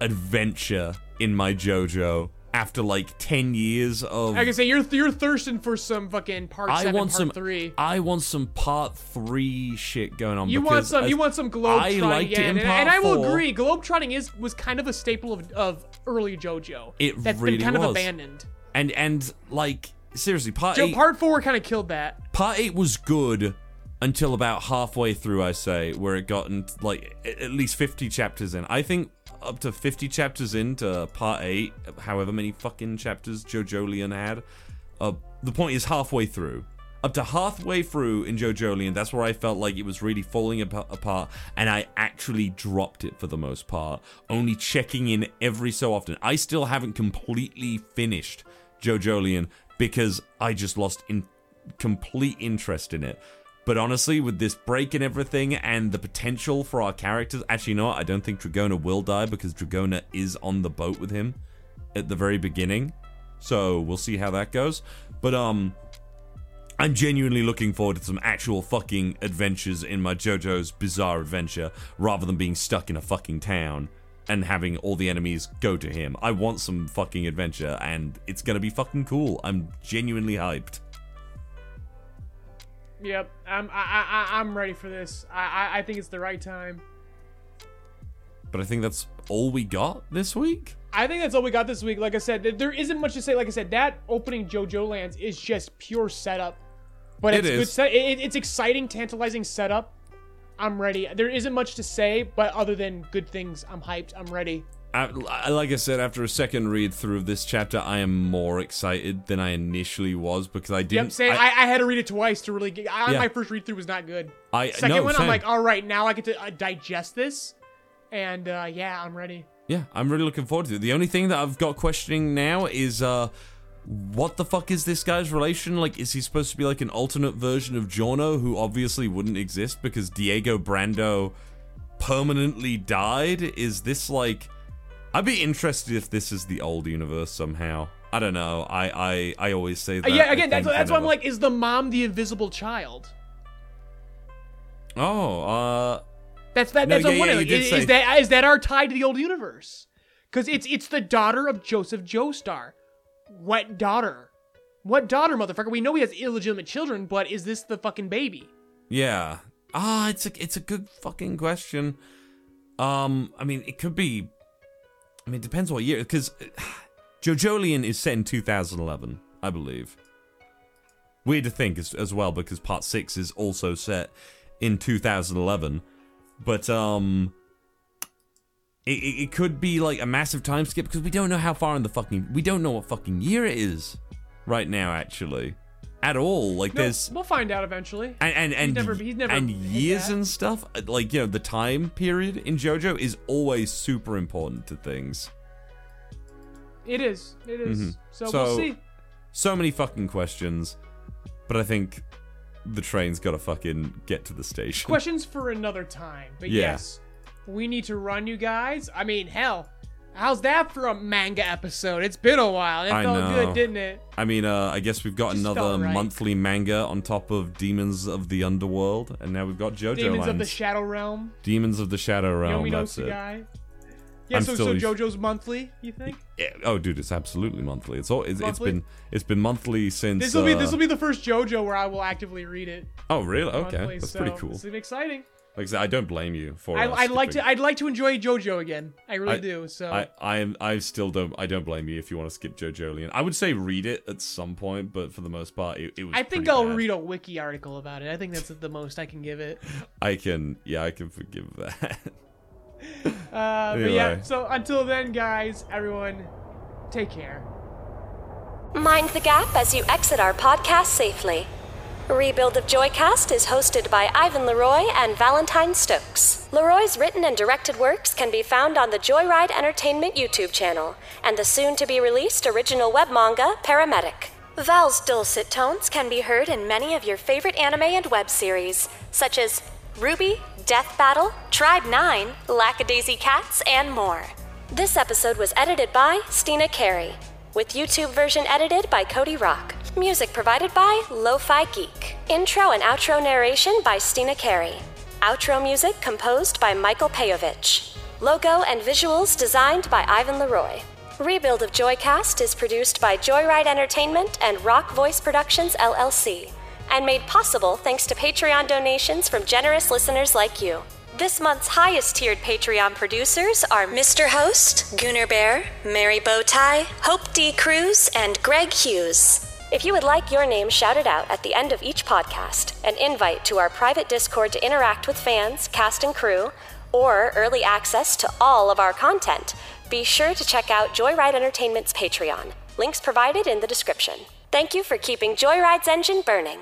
adventure in my jojo after like 10 years of
I say, you're you're thirsting for some fucking part
I
seven,
want
part
some.
three.
I want some part three shit going on.
You want some?
as-
You want some globe
I liked it in
and,
part
and I will
four.
agree. Globe trotting is was kind of a staple of of early JoJo.
It
that's
really
been kind
was.
of abandoned.
And and like seriously, part
Jo-
eight.
part four kind of killed that.
part eight was good until about halfway through. I say where it got in, like at least fifty chapters in. I think up to fifty chapters into part eight, however many fucking chapters JoJolion had. Uh, the point is halfway through. Up to halfway through in JoJolion, that's where I felt like it was really falling apa- apart, and I actually dropped it for the most part, only checking in every so often. I still haven't completely finished JoJolion because I just lost in complete interest in it. But honestly, with this break and everything, and the potential for our characters, actually, what? I don't think Dragona will die because Dragona is on the boat with him at the very beginning. So we'll see how that goes. But um, I'm genuinely looking forward to some actual fucking adventures in my JoJo's Bizarre Adventure, rather than being stuck in a fucking town and having all the enemies go to him. I want some fucking adventure, and it's gonna be fucking cool. I'm genuinely hyped.
Yep, I'm I, I I'm ready for this. I, I I think it's the right time.
But I think that's all we got this week.
I think that's all we got this week. Like I said, there- isn't much to say. Like I said, that opening JoJoLands is just pure setup, but
It
it's good. Set, it, it's exciting, tantalizing setup. I'm ready. There isn't much to say, but other than good things, I'm hyped. I'm ready.
I, I- like I said, after a second read through of this chapter, I am more excited than I initially was because I didn't.
Yep, say I, I, had to read it twice to really get. I,
Yeah.
My first read through was not good.
I-
Second
no,
one,
same.
I'm like, all right, now I get to uh, digest this, and uh, yeah, I'm ready.
Yeah, I'm really looking forward to it. The only thing that I've got questioning now is uh what the fuck is this guy's relation? Like, is he supposed to be like an alternate version of Giorno who obviously wouldn't exist because Diego Brando permanently died? Is this like I'd be interested if this is the old universe somehow. I don't know. I I, I always say
Uh,
that.
yeah, again, that's, that's why I'm like, is the mom the invisible child?
Oh, uh
That's that.
No,
That's what
yeah,
I'm
yeah,
wondering. is,
say-
is that is that our tie to the old universe? Because it's it's the daughter of Joseph Joestar. What daughter? What daughter, motherfucker? We know he has illegitimate children, but is this the fucking baby?
Yeah. Ah, it's a it's a good fucking question. Um, I mean, it could be. I mean, it depends what year, because JoJolion is set in 2011, I believe. Weird to think as, as well, because Part Six is also set in 2011, but um, it, it it could be like a massive time skip because we don't know how far in the fucking we don't know what fucking year it is right now, actually, at all. Like,
No,
there's
we'll find out eventually.
and and and,
never- never
and years
that.
and stuff like you know the time period in JoJo is always super important to things.
It is. It is.
Mhm.
So,
So-
we'll see.
So many fucking questions, but I think the train's got to fucking get to the station.
Questions for another time. But
Yeah.
yes, we need to run you guys. I mean, hell, how's that for a manga episode? It's been a while. It
I
felt
know.
good, didn't it?
I mean, uh, I guess we've got another
right.
monthly manga on top of Demons of the Underworld, and now we've got JoJo
Demons of the Shadow Realm.
Demons of the Shadow Realm.
Yomi no
That's it.
Yeah,
I'm
so, so JoJo's monthly, you think?
Yeah, oh, dude, it's absolutely monthly. It's all. It's, it's been it's been monthly since.
This will be
uh,
this will be the first JoJo where I will actively read it.
Oh, really? Okay,
monthly,
that's
so
pretty cool.
Will exciting.
Like I said, I don't blame you for.
I, I'd like to. I'd like to enjoy JoJo again. I really
I-
do. So
I, I am. I still don't. I don't blame you if you want to skip JoJolion. I would say read it at some point, but for the most part, it, it was.
I think I'll
bad.
read a wiki article about it. I think that's the most I can give it.
I can. Yeah, I can forgive that.
Uh, But yeah, so until then, guys, everyone, take care.
Mind the gap as you exit our podcast safely. Rebuild of JoyCast is hosted by Ivan LeRoy and Valentine Stokes. LeRoy's written and directed works can be found on the JoyRide Entertainment YouTube channel and the soon to be released original web manga, Paramedic. Val's dulcet tones can be heard in many of your favorite anime and web series, such as RWBY, Death Battle, Tribe 9, Lackadaisy Cats, and more. This episode was edited by Steena Carey, with YouTube version edited by Cody Rock. Music provided by Lofi Geek. Intro and outro narration by Steena Carey. Outro music composed by Michael Peyovich. Logo and visuals designed by Ivan LeRoy. Rebuild of JoyCast is produced by JoyRide Entertainment and Rock Voice Productions LLC, and made possible thanks to Patreon donations from generous listeners like you. This month's highest tiered Patreon producers are Mr. Host, Gooner Bear, MerryBowTie, Hope D. Cruz, and Greg Hughes. If you would like your name shouted out at the end of each podcast, an invite to our private Discord to interact with fans, cast, and crew, or early access to all of our content, be sure to check out JoyRide Entertainment's Patreon. Links provided in the description. Thank you for keeping JoyRide's engine burning.